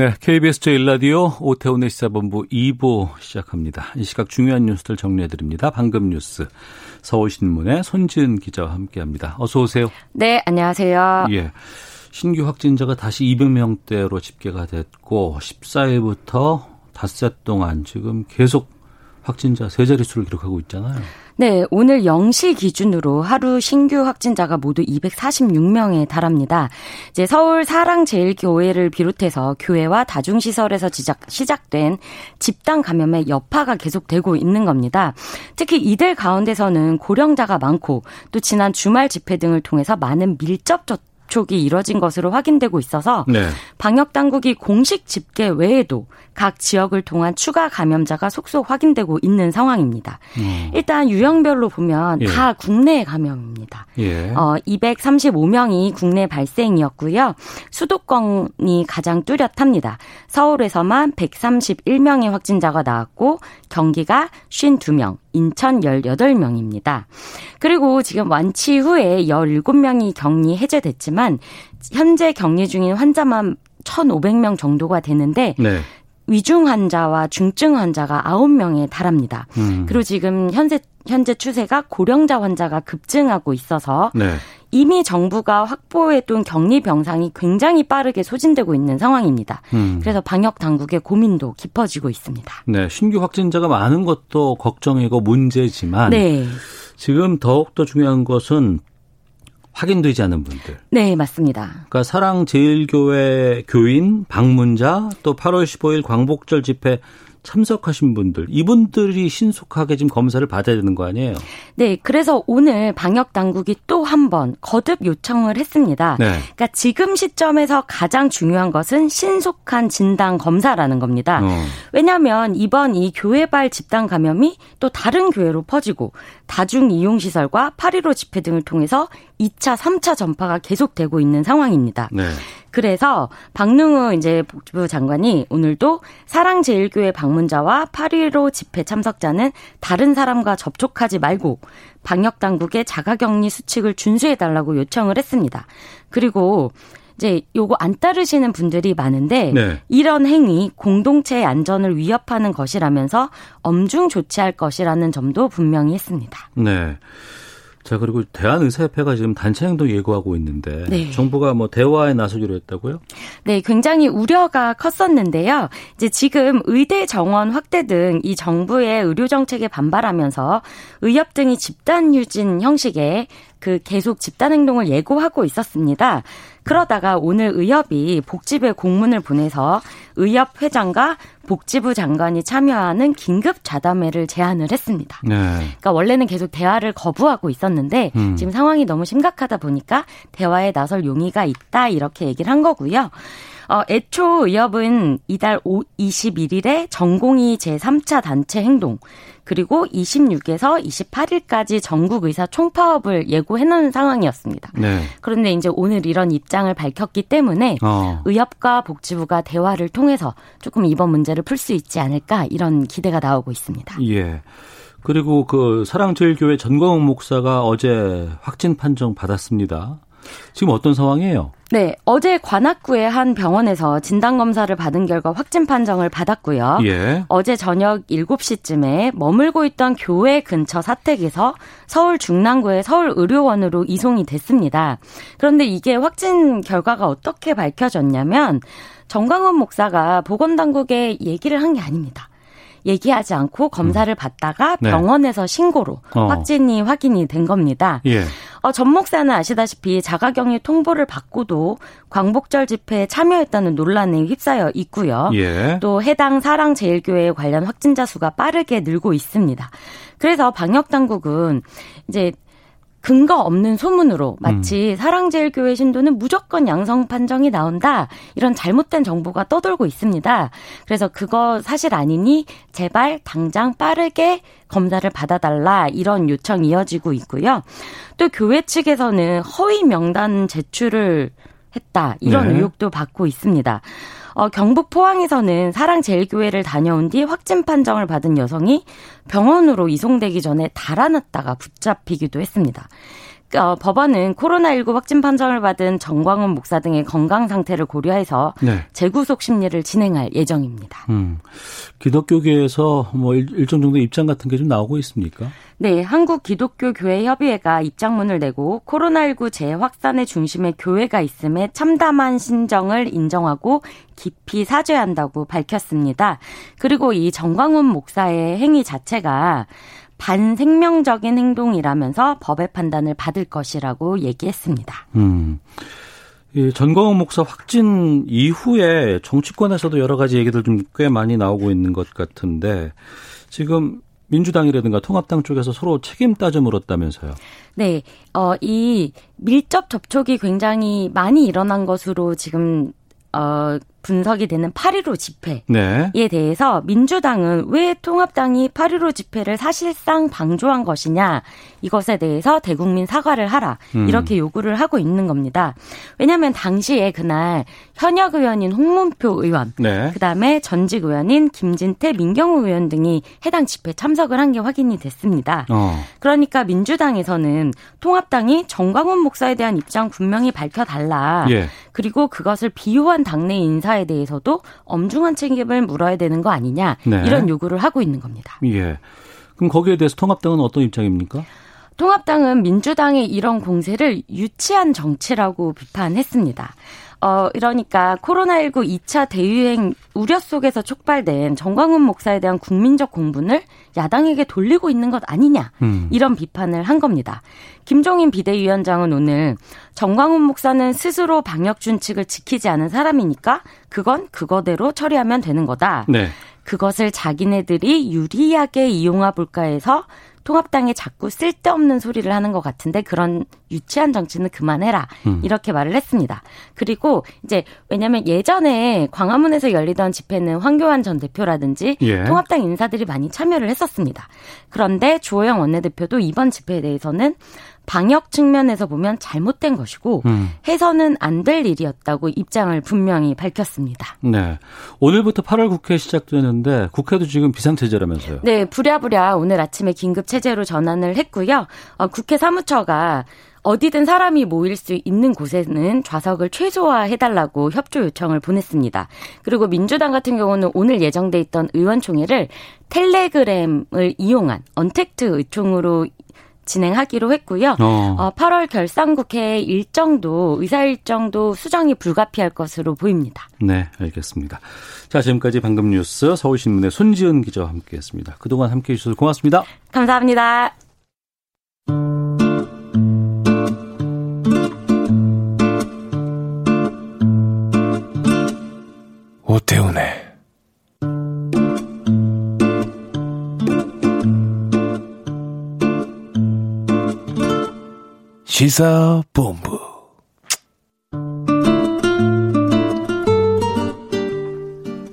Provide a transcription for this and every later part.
네, KBS 제1라디오 오태훈의 시사본부 2부 시작합니다. 이 시각 중요한 뉴스들 정리해드립니다. 방금 뉴스 서울신문의 손지은 기자와 함께합니다. 어서 오세요. 네, 안녕하세요. 예, 신규 확진자가 다시 200명대로 집계가 됐고 14일부터 닷새 동안 지금 계속 확진자 세 자릿수를 기록하고 있잖아요. 네, 오늘 0시 기준으로 하루 신규 확진자가 모두 246명에 달합니다. 이제 서울 사랑제일교회를 비롯해서 교회와 다중시설에서 시작, 시작된 집단 감염의 여파가 계속되고 있는 겁니다. 특히 이들 가운데서는 고령자가 많고 또 지난 주말 집회 등을 통해서 많은 밀접 접촉 이 이뤄진 것으로 확인되고 있어서 네. 방역 당국이 공식 집계 외에도 각 지역을 통한 추가 감염자가 속속 확인되고 있는 상황입니다. 음. 일단 유형별로 보면 예. 다 국내 감염입니다. 예. 어, 235명이 국내 발생이었고요. 수도권이 가장 뚜렷합니다. 서울에서만 131명의 확진자가 나왔고 경기가 52명, 인천 18명입니다. 그리고 지금 완치 후에 17명이 격리 해제됐지만 현재 격리 중인 환자만 1,500명 정도가 되는데 네. 위중 환자와 중증 환자가 9명에 달합니다. 음. 그리고 지금 현재 현재 추세가 고령자 환자가 급증하고 있어서 네. 이미 정부가 확보해둔 격리 병상이 굉장히 빠르게 소진되고 있는 상황입니다. 음. 그래서 방역 당국의 고민도 깊어지고 있습니다. 네, 신규 확진자가 많은 것도 걱정이고 문제지만 네. 지금 더욱더 중요한 것은 확인되지 않은 분들. 네, 맞습니다. 그러니까 사랑제일교회 교인, 방문자, 또 8월 15일 광복절 집회 참석하신 분들, 이분들이 신속하게 지금 검사를 받아야 되는 거 아니에요? 네, 그래서 오늘 방역 당국이 또 한 번 거듭 요청을 했습니다. 네. 그러니까 지금 시점에서 가장 중요한 것은 신속한 진단 검사라는 겁니다. 어. 왜냐하면 이번 이 교회발 집단 감염이 또 다른 교회로 퍼지고 다중 이용 시설과 8.15 집회 등을 통해서 2차, 3차 전파가 계속되고 있는 상황입니다. 네. 그래서 박능우 이제 복지부 장관이 오늘도 사랑제일교회 방문자와 8.15 집회 참석자는 다른 사람과 접촉하지 말고 방역 당국의 자가격리 수칙을 준수해 달라고 요청을 했습니다. 그리고 이제 요거 안 따르시는 분들이 많은데 네. 이런 행위 공동체의 안전을 위협하는 것이라면서 엄중 조치할 것이라는 점도 분명히 했습니다. 네. 자, 그리고 대한의사협회가 지금 단체 행동 예고하고 있는데 네. 정부가 뭐 대화에 나서기로 했다고요? 네, 굉장히 우려가 컸었는데요. 이제 지금 의대 정원 확대 등 이 정부의 의료 정책에 반발하면서 의협 등이 집단 유진 형식의 그 계속 집단 행동을 예고하고 있었습니다. 그러다가 오늘 의협이 복지부에 공문을 보내서 의협 회장과 복지부 장관이 참여하는 긴급 자담회를 제안을 했습니다. 네. 그러니까 원래는 계속 대화를 거부하고 있었는데 음. 지금 상황이 너무 심각하다 보니까 대화에 나설 용의가 있다 이렇게 얘기를 한 거고요. 어, 애초 의협은 이달 5, 21일에 전공의 제3차 단체 행동 그리고 26에서 28일까지 전국 의사 총파업을 예고해놓은 상황이었습니다. 네. 그런데 이제 오늘 이런 입장을 밝혔기 때문에 어. 의협과 복지부가 대화를 통해서 조금 이번 문제를 풀 수 있지 않을까 이런 기대가 나오고 있습니다. 예. 그리고 그 사랑제일교회 전광훈 목사가 어제 확진 판정 받았습니다. 지금 어떤 상황이에요? 네, 어제 관악구의 한 병원에서 진단 검사를 받은 결과 확진 판정을 받았고요. 예. 어제 저녁 7시쯤에 머물고 있던 교회 근처 사택에서 서울 중랑구의 서울 의료원으로 이송이 됐습니다. 그런데 이게 확진 결과가 어떻게 밝혀졌냐면 정광훈 목사가 보건당국에 얘기를 한 게 아닙니다. 얘기하지 않고 검사를 받다가 네. 병원에서 신고로 어. 확진이 확인이 된 겁니다. 예. 어, 전 목사는 아시다시피 자가격리 통보를 받고도 광복절 집회에 참여했다는 논란에 휩싸여 있고요. 예. 또 해당 사랑제일교회 관련 확진자 수가 빠르게 늘고 있습니다. 그래서 방역 당국은 이제 근거 없는 소문으로 마치 음. 사랑제일교회 신도는 무조건 양성 판정이 나온다 이런 잘못된 정보가 떠돌고 있습니다. 그래서 그거 사실 아니니 제발 당장 빠르게 검사를 받아달라 이런 요청이 이어지고 있고요. 또 교회 측에서는 허위 명단 제출을 했다 이런 네. 의혹도 받고 있습니다. 어, 경북 포항에서는 사랑제일교회를 다녀온 뒤 확진 판정을 받은 여성이 병원으로 이송되기 전에 달아났다가 붙잡히기도 했습니다. 어, 법원은 코로나19 확진 판정을 받은 정광훈 목사 등의 건강 상태를 고려해서 네. 재구속 심리를 진행할 예정입니다. 음, 기독교계에서 뭐 일 정 정도 입장 같은 게 좀 나오고 있습니까? 네, 한국 기독교 교회 협의회가 입장문을 내고 코로나19 재확산의 중심에 교회가 있음에 참담한 신정을 인정하고 깊이 사죄한다고 밝혔습니다. 그리고 이 정광훈 목사의 행위 자체가 반생명적인 행동이라면서 법의 판단을 받을 것이라고 얘기했습니다. 음. 이 전광훈 목사 확진 이후에 정치권에서도 여러 가지 얘기들 좀 꽤 많이 나오고 있는 것 같은데 지금 민주당이라든가 통합당 쪽에서 서로 책임 따져 물었다면서요. 네, 어, 이 밀접 접촉이 굉장히 많이 일어난 것으로 지금 어, 분석이 되는 8.15 집회에 네. 대해서 민주당은 왜 통합당이 8.15 집회를 사실상 방조한 것이냐 이것에 대해서 대국민 사과를 하라 음. 이렇게 요구를 하고 있는 겁니다. 왜냐하면 당시에 그날 현역 의원인 홍문표 의원, 네. 그다음에 전직 의원인 김진태, 민경우 의원 등이 해당 집회 참석을 한 게 확인이 됐습니다. 어. 그러니까 민주당에서는 통합당이 정광훈 목사에 대한 입장 분명히 밝혀달라. 예. 그리고 그것을 비호한 당내 인사 에 대해서도 엄중한 책임을 물어야 되는 거 아니냐 네. 이런 요구를 하고 있는 겁니다. 예. 그럼 거기에 대해서 통합당은 어떤 입장입니까? 통합당은 민주당의 이런 공세를 유치한 정치라고 비판했습니다. 어, 이러니까 코로나19 2차 대유행 우려 속에서 촉발된 정광훈 목사에 대한 국민적 공분을 야당에게 돌리고 있는 것 아니냐. 음. 이런 비판을 한 겁니다. 김종인 비대위원장은 오늘 정광훈 목사는 스스로 방역 준칙을 지키지 않은 사람이니까 그건 그거대로 처리하면 되는 거다. 네. 그것을 자기네들이 유리하게 이용해 볼까 해서 통합당에 자꾸 쓸데없는 소리를 하는 것 같은데 그런 유치한 정치는 그만해라 음. 이렇게 말을 했습니다. 그리고 이제 왜냐하면 예전에 광화문에서 열리던 집회는 황교안 전 대표라든지 예. 통합당 인사들이 많이 참여를 했었습니다. 그런데 주호영 원내대표도 이번 집회에 대해서는 방역 측면에서 보면 잘못된 것이고 음. 해서는 안 될 일이었다고 입장을 분명히 밝혔습니다. 네. 오늘부터 8월 국회 시작되는데 국회도 지금 비상체제라면서요? 네, 부랴부랴 오늘 아침에 긴급 체제로 전환을 했고요. 어, 국회 사무처가 어디든 사람이 모일 수 있는 곳에는 좌석을 최소화해달라고 협조 요청을 보냈습니다. 그리고 민주당 같은 경우는 오늘 예정돼 있던 의원총회를 텔레그램을 이용한 언택트 의총으로 진행하기로 했고요. 어. 어 8월 결산국회 일정도 의사 일정도 수정이 불가피할 것으로 보입니다. 네, 알겠습니다. 자, 지금까지 방금 뉴스 서울신문의 손지은 기자와 함께했습니다. 그동안 함께해 주셔서 고맙습니다. 감사합니다. 오태훈의 시사본부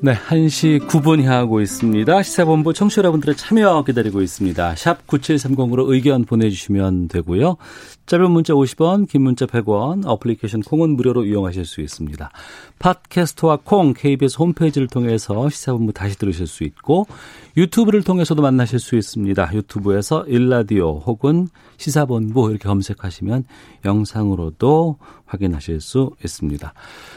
네, 1시 9분 향하고 있습니다. 시사본부 청취자 여러분들의 참여 기다리고 있습니다. 샵 9730으로 의견 보내주시면 되고요. 짧은 문자 50원, 긴 문자 100원, 어플리케이션 콩은 무료로 이용하실 수 있습니다. 팟캐스트와 콩, KBS 홈페이지를 통해서 시사본부 다시 들으실 수 있고 유튜브를 통해서도 만나실 수 있습니다. 유튜브에서 일라디오 혹은 시사본부 이렇게 검색하시면 영상으로도 확인하실 수 있습니다.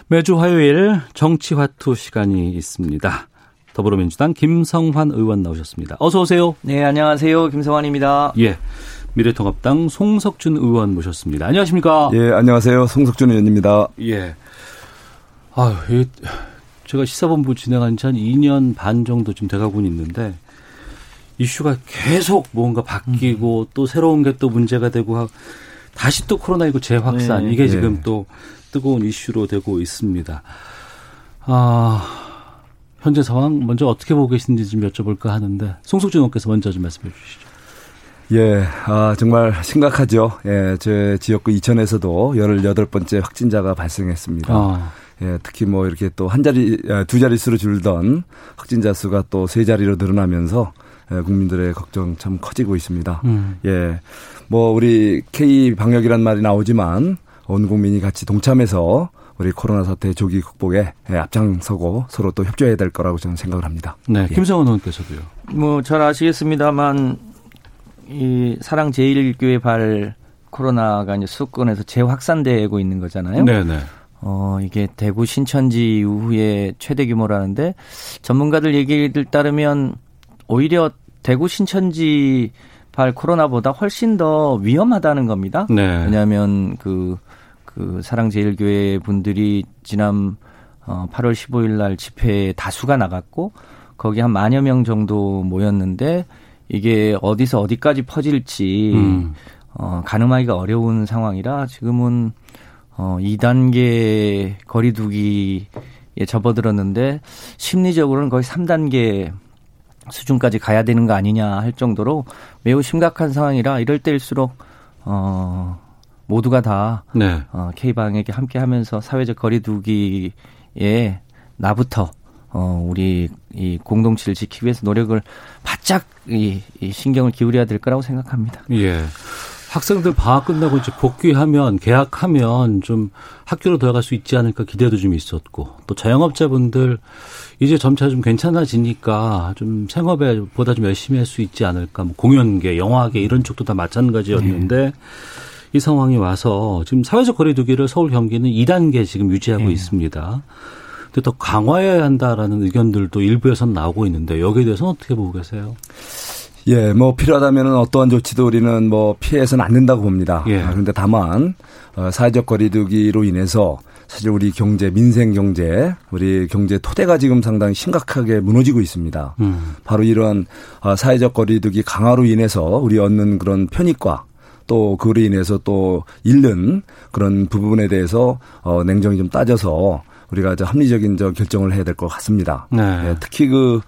매주 화요일 정치화투 시간이 있습니다. 더불어민주당 김성환 의원 나오셨습니다. 어서 오세요. 네, 안녕하세요. 김성환입니다. 예. 미래통합당 송석준 의원 모셨습니다. 안녕하십니까? 예, 안녕하세요. 송석준 의원입니다. 예. 아유, 제가 시사본부 진행한 지 한 2년 반 정도 좀 돼가고 있는데 이슈가 계속 뭔가 바뀌고 음. 또 새로운 게 또 문제가 되고 다시 또 코로나19 재확산 네. 이게 네. 지금 또 뜨거운 이슈로 되고 있습니다. 아, 현재 상황 먼저 어떻게 보고 계신지 좀 여쭤볼까 하는데 송석준 의원께서 먼저 좀 말씀해 주시죠. 예, 아, 정말 심각하죠. 예, 제 지역구 이천에서도 18번째 확진자가 발생했습니다. 아. 예, 특히 뭐 이렇게 또 한 자리, 아, 두 자릿수로 줄던 확진자 수가 또 세 자리로 늘어나면서 예, 국민들의 걱정 참 커지고 있습니다. 음. 예, 뭐 우리 K 방역이란 말이 나오지만 온 국민이 같이 동참해서 우리 코로나 사태 조기 극복에 예, 앞장서고 서로 또 협조해야 될 거라고 저는 생각을 합니다. 네, 예. 김성원 의원께서도요. 뭐잘 아시겠습니다만 이 사랑 제일교회 발 코로나가 이제 수도권에서 재확산되고 있는 거잖아요. 네, 네. 어, 이게 대구 신천지 이후에 최대 규모라는데 전문가들 얘기를 따르면 오히려 대구 신천지 발 코로나보다 훨씬 더 위험하다는 겁니다. 네. 왜냐하면 그, 그 사랑제일교회 분들이 지난 어, 8월 15일 날 집회에 다수가 나갔고 거기 한 만여 명 정도 모였는데 이게 어디서 어디까지 퍼질지 음. 어, 가늠하기가 어려운 상황이라 지금은 어, 2단계 거리두기에 접어들었는데 심리적으로는 거의 3단계 수준까지 가야 되는 거 아니냐 할 정도로 매우 심각한 상황이라 이럴 때일수록 어 모두가 다 네. 어, K방에게 함께 하면서 사회적 거리두기에 나부터 어 우리 이 공동체를 지키기 위해서 노력을 바짝 이, 이 신경을 기울여야 될 거라고 생각합니다. 예. 학생들 방학 끝나고 이제 복귀하면 개학하면 좀 학교로 돌아갈 수 있지 않을까 기대도 좀 있었고 또 자영업자분들 이제 점차 좀 괜찮아지니까 좀 생업에 보다 좀 열심히 할 수 있지 않을까 뭐 공연계, 영화계 이런 쪽도 다 마찬가지였는데 네. 이 상황이 와서 지금 사회적 거리두기를 서울 경기는 2단계 지금 유지하고 네. 있습니다. 근데 더 강화해야 한다라는 의견들도 일부에서는 나오고 있는데 여기에 대해서는 어떻게 보고 계세요? 예, 뭐 필요하다면은 어떠한 조치도 우리는 뭐 피해서는 안 된다고 봅니다. 예. 아, 그런데 다만 어, 사회적 거리두기로 인해서 사실 우리 경제, 민생 경제, 우리 경제 토대가 지금 상당히 심각하게 무너지고 있습니다. 음. 바로 이런 어, 사회적 거리두기 강화로 인해서 우리 얻는 그런 편익과 또 그로 인해서 또 잃는 그런 부분에 대해서 어 냉정히 좀 따져서 우리가 저 합리적인 저 결정을 해야 될 것 같습니다. 네. 네. 특히 그,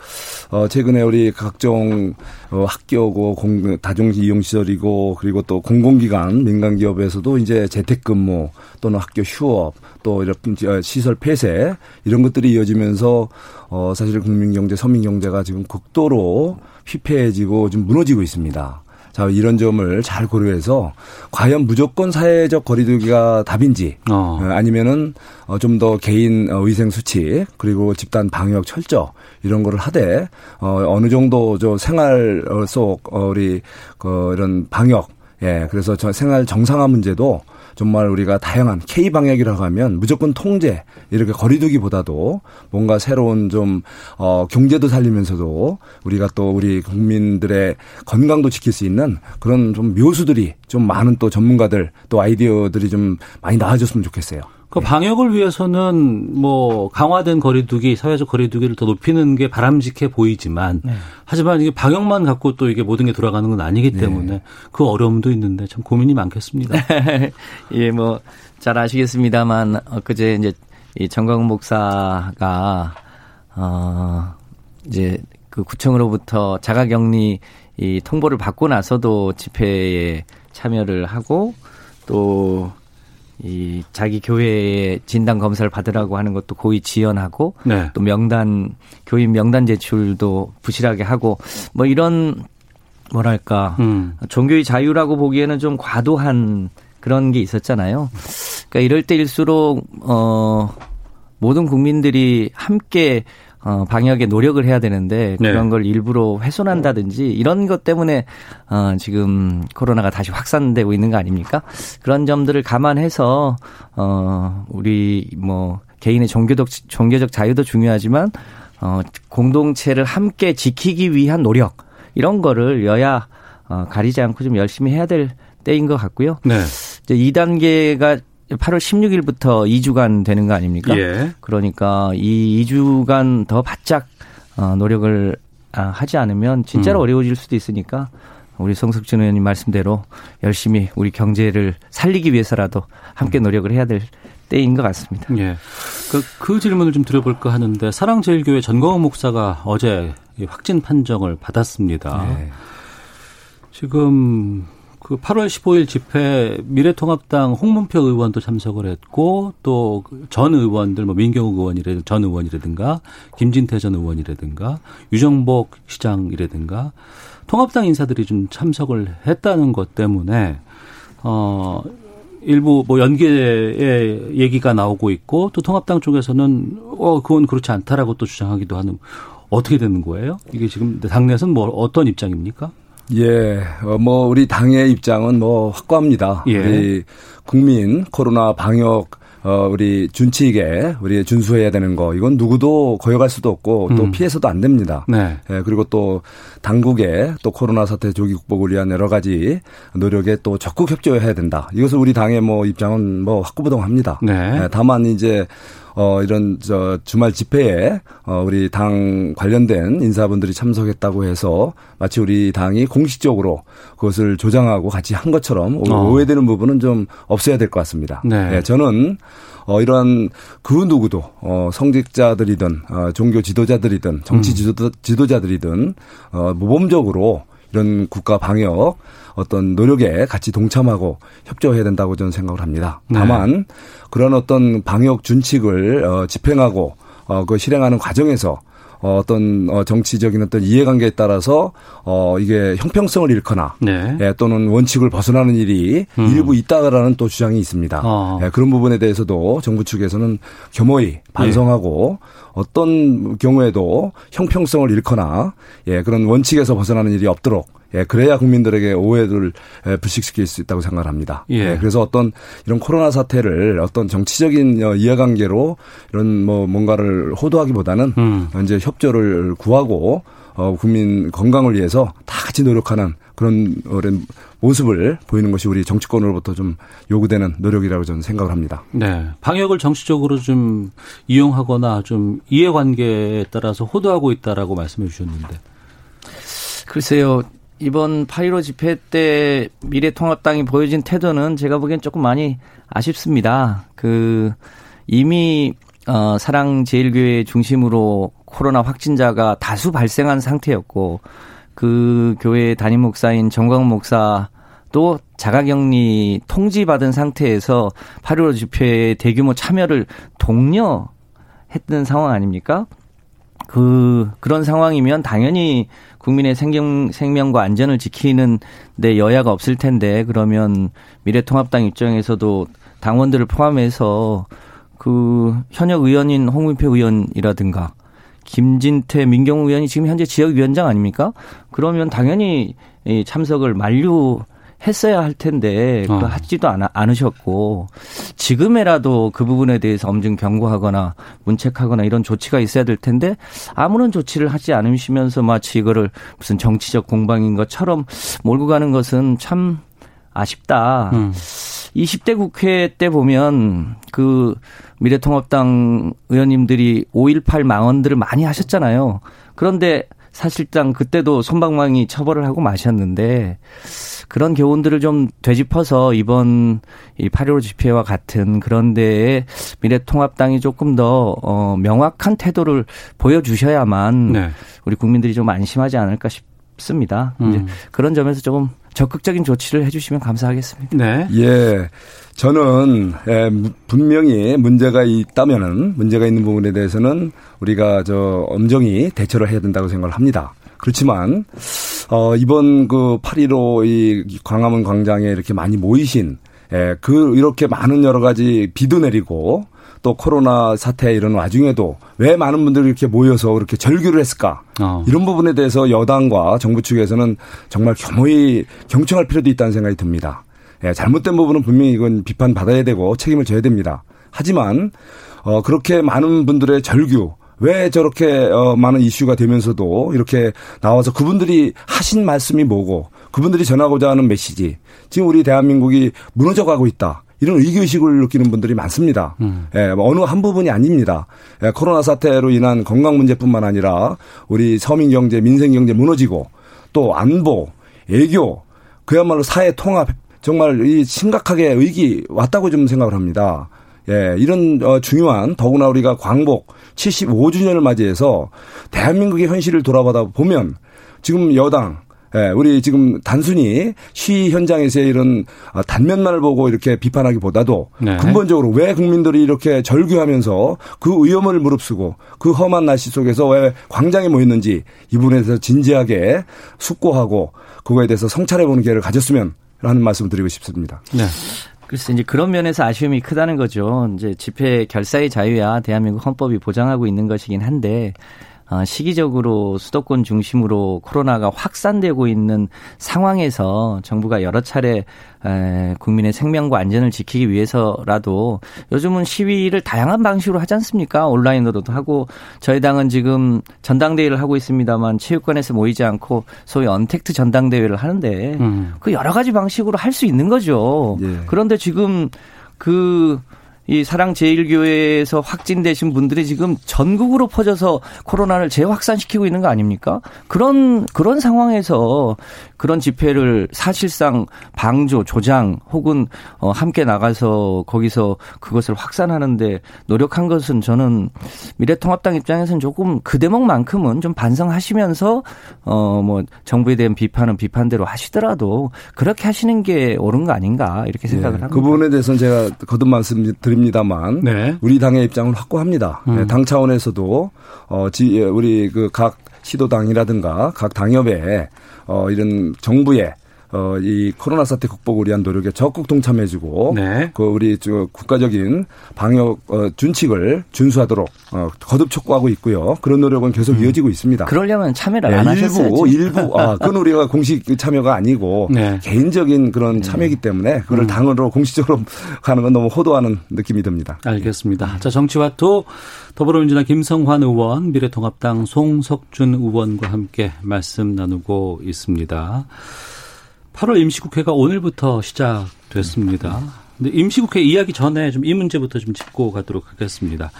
어, 최근에 우리 각종 어, 학교고 공, 다중 이용 시설이고 그리고 또 공공기관 민간 기업에서도 이제 재택근무 또는 학교 휴업 또 이렇게 어, 시설 폐쇄 이런 것들이 이어지면서 어, 사실 국민 경제, 서민 경제가 지금 극도로 피폐해지고 좀 무너지고 있습니다. 자, 이런 점을 잘 고려해서 과연 무조건 사회적 거리두기가 답인지 어. 어 아니면은 어, 좀더 개인 어, 위생 수칙 그리고 집단 방역 철저 이런 거를 하되 어, 어느 정도 저 생활 속 우리 그 이런 방역 예, 그래서 저 생활 정상화 문제도 정말 우리가 다양한 K 방역이라고 하면 무조건 통제 이렇게 거리두기보다도 뭔가 새로운 좀 어, 경제도 살리면서도 우리가 또 우리 국민들의 건강도 지킬 수 있는 그런 좀 묘수들이 좀 많은 또 전문가들 또 아이디어들이 좀 많이 나와줬으면 좋겠어요. 그 방역을 위해서는 뭐 강화된 거리두기, 사회적 거리두기를 더 높이는 게 바람직해 보이지만 네. 하지만 이게 방역만 갖고 또 이게 모든 게 돌아가는 건 아니기 네. 때문에 네. 그 어려움도 있는데 참 고민이 많겠습니다. 예, 뭐 잘 아시겠습니다만 엊그제 이제 이 정광훈 목사가 어 이제 그 구청으로부터 자가격리 이 통보를 받고 나서도 집회에 참여를 하고 또 이 자기 교회에 진단 검사를 받으라고 하는 것도 고의 지연하고 네. 또 명단 교인 명단 제출도 부실하게 하고 뭐 이런 뭐랄까 음. 종교의 자유라고 보기에는 좀 과도한 그런 게 있었잖아요. 그러니까 이럴 때일수록 어 모든 국민들이 함께 어, 방역에 노력을 해야 되는데 네. 그런 네. 걸 일부러 훼손한다든지 이런 것 때문에 어, 지금 코로나가 다시 확산되고 있는 거 아닙니까? 그런 점들을 감안해서 어, 우리 뭐 개인의 종교적 종교적 자유도 중요하지만 어, 공동체를 함께 지키기 위한 노력 이런 거를 여야 어, 가리지 않고 좀 열심히 해야 될 때인 것 같고요. 네. 이제 2단계가 8월 16일부터 2주간 되는 거 아닙니까? 예. 그러니까 이 2주간 더 바짝 어, 노력을 아, 하지 않으면 진짜로 음. 어려워질 수도 있으니까 우리 성석준 의원님 말씀대로 열심히 우리 경제를 살리기 위해서라도 함께 음. 노력을 해야 될 때인 것 같습니다. 예. 그, 그 질문을 좀 드려볼까 하는데 사랑제일교회 전광훈 목사가 어제 확진 판정을 받았습니다. 예. 지금 그 8월 15일 집회 미래통합당 홍문표 의원도 참석을 했고 또 전 의원들 뭐 민경욱 의원이라든 전 의원이라든가 김진태 전 의원이라든가 유정복 시장이라든가 통합당 인사들이 좀 참석을 했다는 것 때문에 어 일부 뭐 연계의 얘기가 나오고 있고 또 통합당 쪽에서는 어 그건 그렇지 않다라고 또 주장하기도 하는 어떻게 되는 거예요? 이게 지금 당내에서는 뭐 어떤 입장입니까? 예, 어, 뭐 우리 당의 입장은 뭐 확고합니다. 예. 우리 국민 코로나 방역 어, 우리 준칙에 우리 준수해야 되는 거 이건 누구도 거역할 수도 없고 또 음. 피해서도 안 됩니다. 네. 예, 그리고 또 당국의 또 코로나 사태 조기 극복을 위한 여러 가지 노력에 또 적극 협조해야 된다. 이것을 우리 당의 뭐 입장은 뭐 확고부동합니다. 네. 예, 다만 이제 어, 이런, 저, 주말 집회에, 어, 우리 당 관련된 인사분들이 참석했다고 해서 마치 우리 당이 공식적으로 그것을 조장하고 같이 한 것처럼 어. 오해되는 부분은 좀 없어야 될 것 같습니다. 네. 네. 저는 어, 이러한 그 누구도, 어, 성직자들이든, 어, 종교 지도자들이든, 정치 음. 지도, 자들이든 어, 모범적으로 이런 국가 방역 어떤 노력에 같이 동참하고 협조해야 된다고 저는 생각을 합니다. 네. 다만 네. 그런 어떤 방역 준칙을 어, 집행하고 어, 그 실행하는 과정에서 어, 어떤 어, 정치적인 어떤 이해관계에 따라서 어, 이게 형평성을 잃거나 네. 예, 또는 원칙을 벗어나는 일이 음. 일부 있다라는 또 주장이 있습니다. 어. 예, 그런 부분에 대해서도 정부 측에서는 겸허히 반성하고 예. 어떤 경우에도 형평성을 잃거나 예, 그런 원칙에서 벗어나는 일이 없도록 예, 그래야 국민들에게 오해를 불식시킬 수 있다고 생각합니다. 예. 예. 그래서 어떤 이런 코로나 사태를 어떤 정치적인 어, 이해관계로 이런 뭐 뭔가를 호도하기보다는 음. 이제 협조를 구하고 어, 국민 건강을 위해서 다 같이 노력하는 그런 모습을 보이는 것이 우리 정치권으로부터 좀 요구되는 노력이라고 저는 생각을 합니다. 네. 방역을 정치적으로 좀 이용하거나 좀 이해관계에 따라서 호도하고 있다라고 말씀해 주셨는데. 글쎄요. 이번 8.15 집회 때 미래통합당이 보여진 태도는 제가 보기엔 조금 많이 아쉽습니다. 그 이미 어 사랑제일교회 중심으로 코로나 확진자가 다수 발생한 상태였고 그 교회 담임 목사인 정광훈 목사도 자가격리 통지받은 상태에서 8.15 집회에 대규모 참여를 독려했던 상황 아닙니까? 그 그런 상황이면 당연히 국민의 생명 생명과 안전을 지키는 데 여야가 없을 텐데 그러면 미래통합당 입장에서도 당원들을 포함해서 그 현역 의원인 홍문표 의원이라든가 김진태 민경우 의원이 지금 현재 지역위원장 아닙니까? 그러면 당연히 이 참석을 만류 했어야 할 텐데 그 어. 하지도 않, 않으셨고 지금에라도 그 부분에 대해서 엄중 경고하거나 문책하거나 이런 조치가 있어야 될 텐데 아무런 조치를 하지 않으시면서 마치 이거를 무슨 정치적 공방인 것처럼 몰고 가는 것은 참 아쉽다. 음. 20대 국회 때 보면 그 미래통합당 의원님들이 5.18 망언들을 많이 하셨잖아요. 그런데 사실상 그때도 손방망이 처벌을 하고 마셨는데 그런 교훈들을 좀 되짚어서 이번 이8.15 집회와 같은 그런 데에 미래통합당이 조금 더 어, 명확한 태도를 보여주셔야만 네. 우리 국민들이 좀 안심하지 않을까 싶습니다. 음. 이제 그런 점에서 조금 적극적인 조치를 해주시면 감사하겠습니다. 네. 예. 저는 예, 분명히 문제가 있다면은 문제가 있는 부분에 대해서는 우리가 저 엄정히 대처를 해야 된다고 생각을 합니다. 그렇지만 어 이번 그 8.15 이 광화문 광장에 이렇게 많이 모이신 예, 그 이렇게 많은 여러 가지 비도 내리고 또 코로나 사태 이런 와중에도 왜 많은 분들이 이렇게 모여서 그렇게 절규를 했을까? 어. 이런 부분에 대해서 여당과 정부 측에서는 정말 겸허히 경청할 필요도 있다는 생각이 듭니다. 예, 잘못된 부분은 분명히 이건 비판 받아야 되고 책임을 져야 됩니다. 하지만 어 그렇게 많은 분들의 절규 왜 저렇게 어 많은 이슈가 되면서도 이렇게 나와서 그분들이 하신 말씀이 뭐고 그분들이 전하고자 하는 메시지 지금 우리 대한민국이 무너져 가고 있다. 이런 의기의식을 느끼는 분들이 많습니다. 음. 예, 뭐 어느 한 부분이 아닙니다. 예, 코로나 사태로 인한 건강 문제뿐만 아니라 우리 서민 경제, 민생 경제 무너지고 또 안보, 애교, 그야말로 사회 통합 정말 이 심각하게 의기 왔다고 좀 생각을 합니다. 예, 이런 어, 중요한 더구나 우리가 광복 75주년을 맞이해서 대한민국의 현실을 돌아보다 보면 지금 여당 예, 우리 지금 단순히 시 현장에서의 이런 아, 단면만을 보고 이렇게 비판하기보다도 네. 근본적으로 왜 국민들이 이렇게 절규하면서 그 위험을 무릅쓰고 그 험한 날씨 속에서 왜 광장에 모였는지 이 부분에 대해서 진지하게 숙고하고 그거에 대해서 성찰해 보는 기회를 가졌으면 하는 말씀을 드리고 싶습니다. 네. 글쎄 이제 그런 면에서 아쉬움이 크다는 거죠. 이제 집회 결사의 자유야 대한민국 헌법이 보장하고 있는 것이긴 한데 어, 시기적으로 수도권 중심으로 코로나가 확산되고 있는 상황에서 정부가 여러 차례 국민의 생명과 안전을 지키기 위해서라도 요즘은 시위를 다양한 방식으로 하지 않습니까? 온라인으로도 하고 저희 당은 지금 전당대회를 하고 있습니다만 체육관에서 모이지 않고 소위 언택트 전당대회를 하는데 음. 그 여러 가지 방식으로 할 수 있는 거죠. 예. 그런데 지금 그 이 사랑 제일교회에서 확진되신 분들이 지금 전국으로 퍼져서 코로나를 재확산시키고 있는 거 아닙니까? 그런 그런 상황에서 그런 집회를 사실상 방조, 조장 혹은 어 함께 나가서 거기서 그것을 확산하는데 노력한 것은 저는 미래통합당 입장에서는 조금 그 대목만큼은 좀 반성하시면서 어 뭐 정부에 대한 비판은 비판대로 하시더라도 그렇게 하시는 게 옳은 거 아닌가 이렇게 생각을 네, 합니다. 그 부분에 대해서는 제가 거듭 말씀드립니다. 드립니다만 네. 우리 당의 입장을 확고합니다. 음. 네, 당 차원에서도 어 지, 우리 그 각 시도당이라든가 각 당협에 어 이런 정부의 어, 이 코로나 사태 극복을 위한 노력에 적극 동참해주고, 네. 그 우리 저 국가적인 방역 어, 준칙을 준수하도록 어, 거듭 촉구하고 있고요. 그런 노력은 계속 음. 이어지고 있습니다. 그러려면 참여를 네, 안 하셨어야죠. 일부, 일부, 아, 그건 우리가 공식 참여가 아니고 네. 개인적인 그런 네. 참여이기 때문에 그걸 음. 당으로 공식적으로 가는 건 너무 호도하는 느낌이 듭니다. 알겠습니다. 자, 정치와도 더불어민주당 김성환 의원, 미래통합당 송석준 의원과 함께 말씀 나누고 있습니다. 8월 임시국회가 오늘부터 시작됐습니다. 근데 임시국회 이야기 전에 좀 이 문제부터 좀 짚고 가도록 하겠습니다.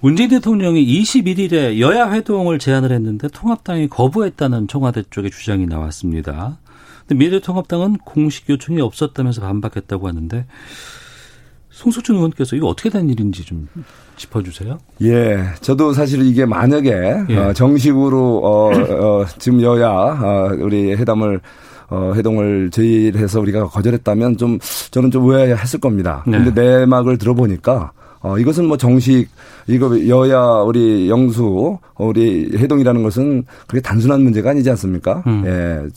문재인 대통령이 21일에 여야 회동을 제안을 했는데 통합당이 거부했다는 청와대 쪽의 주장이 나왔습니다. 근데 미래통합당은 공식 요청이 없었다면서 반박했다고 하는데 송석준 의원께서 이거 어떻게 된 일인지 좀 짚어주세요. 예, 저도 사실 이게 만약에 예. 어, 정식으로 어, 어, 지금 여야 어, 우리 회담을 어, 회동을 제의해서 우리가 거절했다면 좀 저는 좀 의아했을 겁니다. 네. 근데 내막을 들어보니까 어, 이것은 뭐 정식, 이거 여야 우리 영수, 우리 해동이라는 것은 그게 단순한 문제가 아니지 않습니까? 음. 예.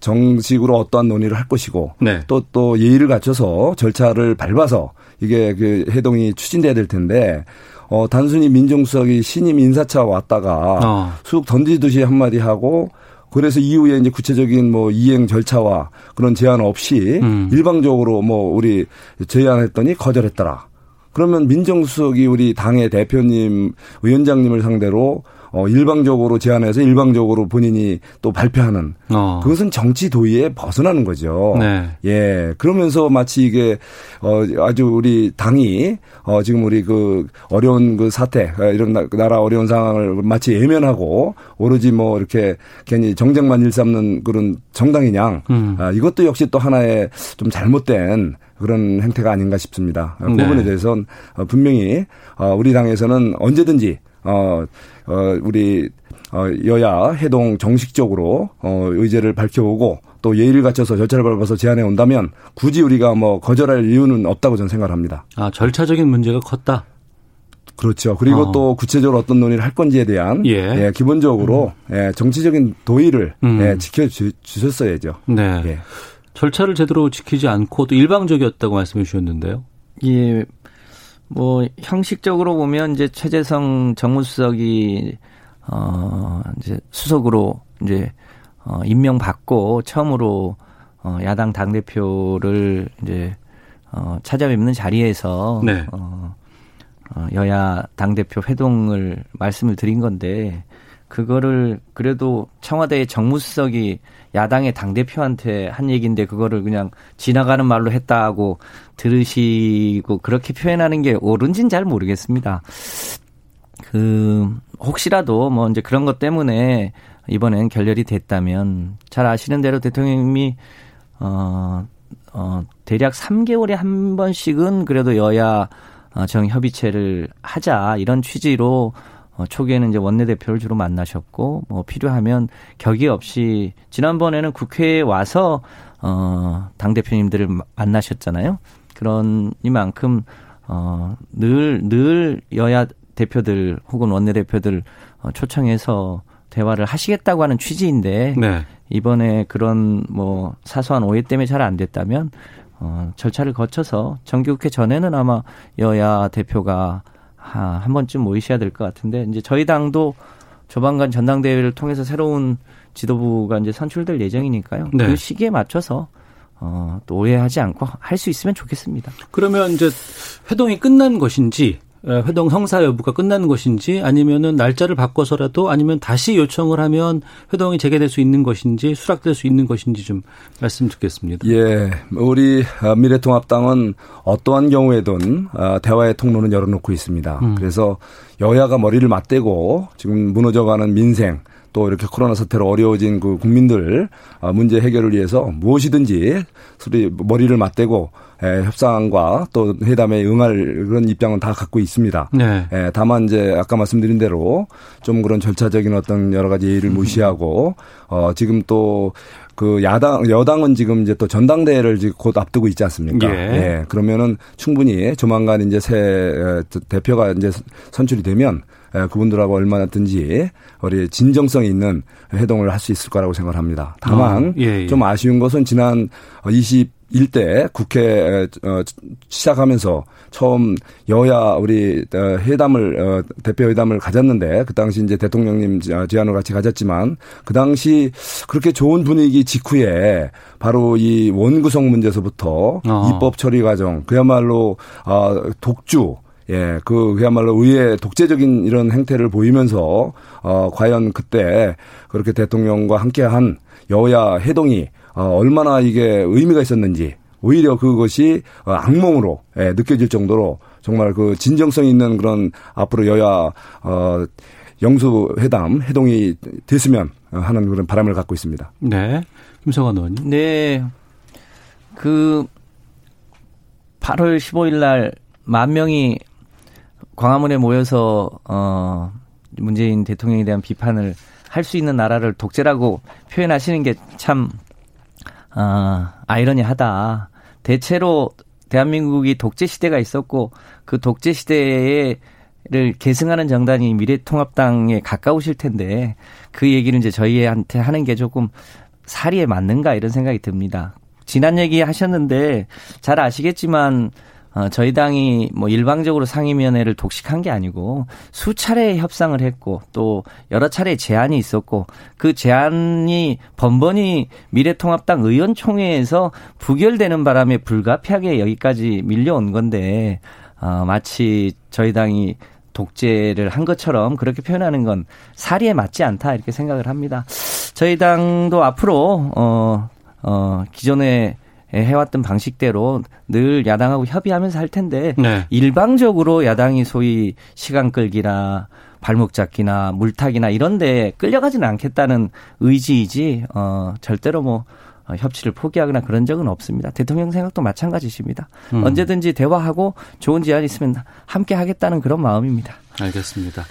정식으로 어떠한 논의를 할 것이고 네. 또, 또 예의를 갖춰서 절차를 밟아서 이게 그 해동이 추진돼야 될 텐데 어, 단순히 민정수석이 신임 인사차 왔다가 어. 쑥 던지듯이 한마디 하고 그래서 이후에 이제 구체적인 뭐 이행 절차와 그런 제한 없이 음. 일방적으로 뭐 우리 제안했더니 거절했더라. 그러면 민정수석이 우리 당의 대표님, 위원장님을 상대로 어, 일방적으로 제안해서 일방적으로 본인이 또 발표하는 어. 그것은 정치 도의에 벗어나는 거죠. 네. 예. 그러면서 마치 이게 어, 아주 우리 당이 어, 지금 우리 그 어려운 그 사태 어, 이런 나라 어려운 상황을 마치 예면하고 오로지 뭐 이렇게 괜히 정쟁만 일삼는 그런 정당이냐. 음. 아, 이것도 역시 또 하나의 좀 잘못된 그런 행태가 아닌가 싶습니다. 그 네. 부분에 대해서는 어, 분명히 어, 우리 당에서는 언제든지 어, 어, 우리 어, 여야 해동 정식적으로 어, 의제를 밝혀오고 또 예의를 갖춰서 절차를 밟아서 제안해 온다면 굳이 우리가 뭐 거절할 이유는 없다고 저는 생각합니다. 아 절차적인 문제가 컸다. 그렇죠. 그리고 어. 또 구체적으로 어떤 논의를 할 건지에 대한 예. 예 기본적으로 음. 예, 정치적인 도의를 음. 예, 지켜주셨어야죠. 네. 예. 절차를 제대로 지키지 않고 또 일방적이었다고 말씀해 주셨는데요. 예, 뭐 형식적으로 보면 이제 최재성 정무수석이 어 이제 수석으로 이제 어 임명받고 처음으로 어 야당 당 대표를 이제 어 찾아뵙는 자리에서 네. 어, 어 여야 당 대표 회동을 말씀을 드린 건데 그거를 그래도 청와대 정무수석이 야당의 당대표한테 한 얘기인데 그거를 그냥 지나가는 말로 했다고 들으시고 그렇게 표현하는 게 옳은지는 잘 모르겠습니다. 그, 혹시라도 뭐 이제 그런 것 때문에 이번엔 결렬이 됐다면 잘 아시는 대로 대통령님이 어, 어, 대략 3개월에 한 번씩은 그래도 여야 어, 정협의체를 하자 이런 취지로 어, 초기에는 이제 원내대표를 주로 만나셨고 뭐 필요하면 격의 없이 지난번에는 국회에 와서 어, 당 대표님들을 만나셨잖아요. 그런 이만큼 어, 늘, 늘 여야 대표들 혹은 원내 대표들 어, 초청해서 대화를 하시겠다고 하는 취지인데 네. 이번에 그런 뭐 사소한 오해 때문에 잘 안 됐다면 어, 절차를 거쳐서 정기국회 전에는 아마 여야 대표가 하, 한 번쯤 모이셔야 될 것 같은데 이제 저희 당도 조만간 전당대회를 통해서 새로운 지도부가 이제 선출될 예정이니까요. 네. 그 시기에 맞춰서 어, 또 오해하지 않고 할 수 있으면 좋겠습니다. 그러면 이제 회동이 끝난 것인지 회동 성사 여부가 끝난 것인지 아니면은 날짜를 바꿔서라도 아니면 다시 요청을 하면 회동이 재개될 수 있는 것인지 수락될 수 있는 것인지 좀 말씀 듣겠습니다. 예, 우리 어, 미래통합당은 어떠한 경우에든 어, 대화의 통로는 열어놓고 있습니다. 음. 그래서 여야가 머리를 맞대고 지금 무너져가는 민생 또 이렇게 코로나 사태로 어려워진 그 국민들 어, 문제 해결을 위해서 무엇이든지 소리 머리를 맞대고 에, 협상과 또 회담에 응할 그런 입장은 다 갖고 있습니다. 네. 에, 다만 이제 아까 말씀드린 대로 좀 그런 절차적인 어떤 여러 가지 예의를 무시하고 어 지금 또 그 야당 여당은 지금 이제 또 전당대회를 지금 곧 앞두고 있지 않습니까? 예. 예. 그러면은 충분히 조만간 이제 새 대표가 이제 선출이 되면 그분들하고 얼마든지 우리 진정성 있는 회동을 할 수 있을 거라고 생각을 합니다. 다만 어, 예, 예. 좀 아쉬운 것은 지난 20 일대 국회 어, 시작하면서 처음 여야 우리 어, 회담을 어, 대표 회담을 가졌는데 그 당시 이제 대통령님 제안으로 같이 가졌지만 그 당시 그렇게 좋은 분위기 직후에 바로 이 원구성 문제에서부터 어. 입법 처리 과정 그야말로 어 독주 예, 그 그야말로 의회 독재적인 이런 행태를 보이면서 어 과연 그때 그렇게 대통령과 함께 한 여야 해동이 어 얼마나 이게 의미가 있었는지 오히려 그것이 어, 악몽으로 예, 느껴질 정도로 정말 그 진정성 있는 그런 앞으로 여야 어 영수 회담 해동이 됐으면 하는 그런 바람을 갖고 있습니다. 네. 김성환 의원님. 네. 그 8월 15일 날 만 명이 광화문에 모여서 어 문재인 대통령에 대한 비판을 할 수 있는 나라를 독재라고 표현하시는 게 참 아, 아이러니하다. 대체로 대한민국이 독재 시대가 있었고 그 독재 시대에 를 계승하는 정당이 미래통합당에 가까우실 텐데 그 얘기를 이제 저희한테 하는 게 조금 사리에 맞는가 이런 생각이 듭니다. 지난 얘기 하셨는데 잘 아시겠지만 어, 저희 당이 뭐 일방적으로 상임위원회를 독식한 게 아니고 수차례 협상을 했고 또 여러 차례 제안이 있었고 그 제안이 번번이 미래통합당 의원총회에서 부결되는 바람에 불가피하게 여기까지 밀려온 건데 어, 마치 저희 당이 독재를 한 것처럼 그렇게 표현하는 건 사리에 맞지 않다 이렇게 생각을 합니다. 저희 당도 앞으로 어, 어, 기존에 해왔던 방식대로 늘 야당하고 협의하면서 할 텐데 네. 일방적으로 야당이 소위 시간 끌기나 발목 잡기나 물타기나 이런 데 끌려가지는 않겠다는 의지이지 어 절대로 뭐 어, 협치를 포기하거나 그런 적은 없습니다. 대통령 생각도 마찬가지십니다. 음. 언제든지 대화하고 좋은 제안 이 있으면 함께 하겠다는 그런 마음입니다. 알겠습니다.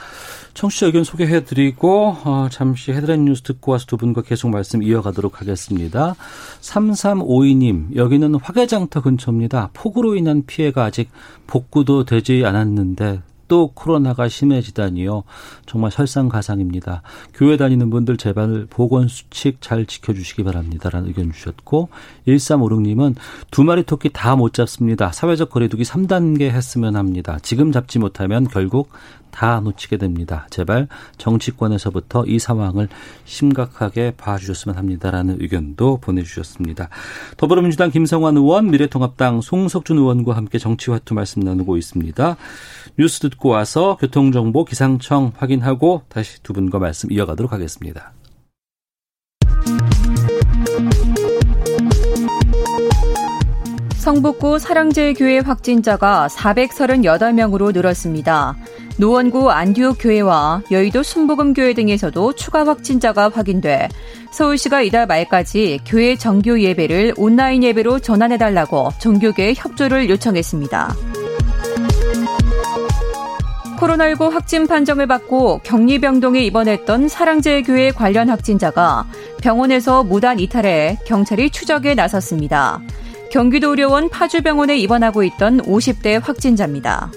청취자 의견 소개해드리고 어, 잠시 헤드라인 뉴스 듣고 와서 두 분과 계속 말씀 이어가도록 하겠습니다. 3352님 여기는 화개장터 근처입니다. 폭우로 인한 피해가 아직 복구도 되지 않았는데 또 코로나가 심해지다니요. 정말 설상가상입니다. 교회 다니는 분들 제발 보건 수칙 잘 지켜주시기 바랍니다. 라는 의견 주셨고 1356님은 두 마리 토끼 다 못 잡습니다. 사회적 거리두기 3단계 했으면 합니다. 지금 잡지 못하면 결국 다 놓치게 됩니다. 제발 정치권에서부터 이 상황을 심각하게 봐주셨으면 합니다라는 의견도 보내주셨습니다. 더불어민주당 김성환 의원, 미래통합당 송석준 의원과 함께 정치화투 말씀 나누고 있습니다. 뉴스 듣고 와서 교통정보 기상청 확인하고 다시 두 분과 말씀 이어가도록 하겠습니다. 성북구 사랑제교회 확진자가 438명으로 늘었습니다. 노원구 안디옥 교회와 여의도 순복음 교회 등에서도 추가 확진자가 확인돼 서울시가 이달 말까지 교회 정규 예배를 온라인 예배로 전환해 달라고 종교계 협조를 요청했습니다. 코로나19 확진 판정을 받고 격리병동에 입원했던 사랑제교회 관련 확진자가 병원에서 무단 이탈해 경찰이 추적에 나섰습니다. 경기도 의료원 파주병원에 입원하고 있던 50대 확진자입니다.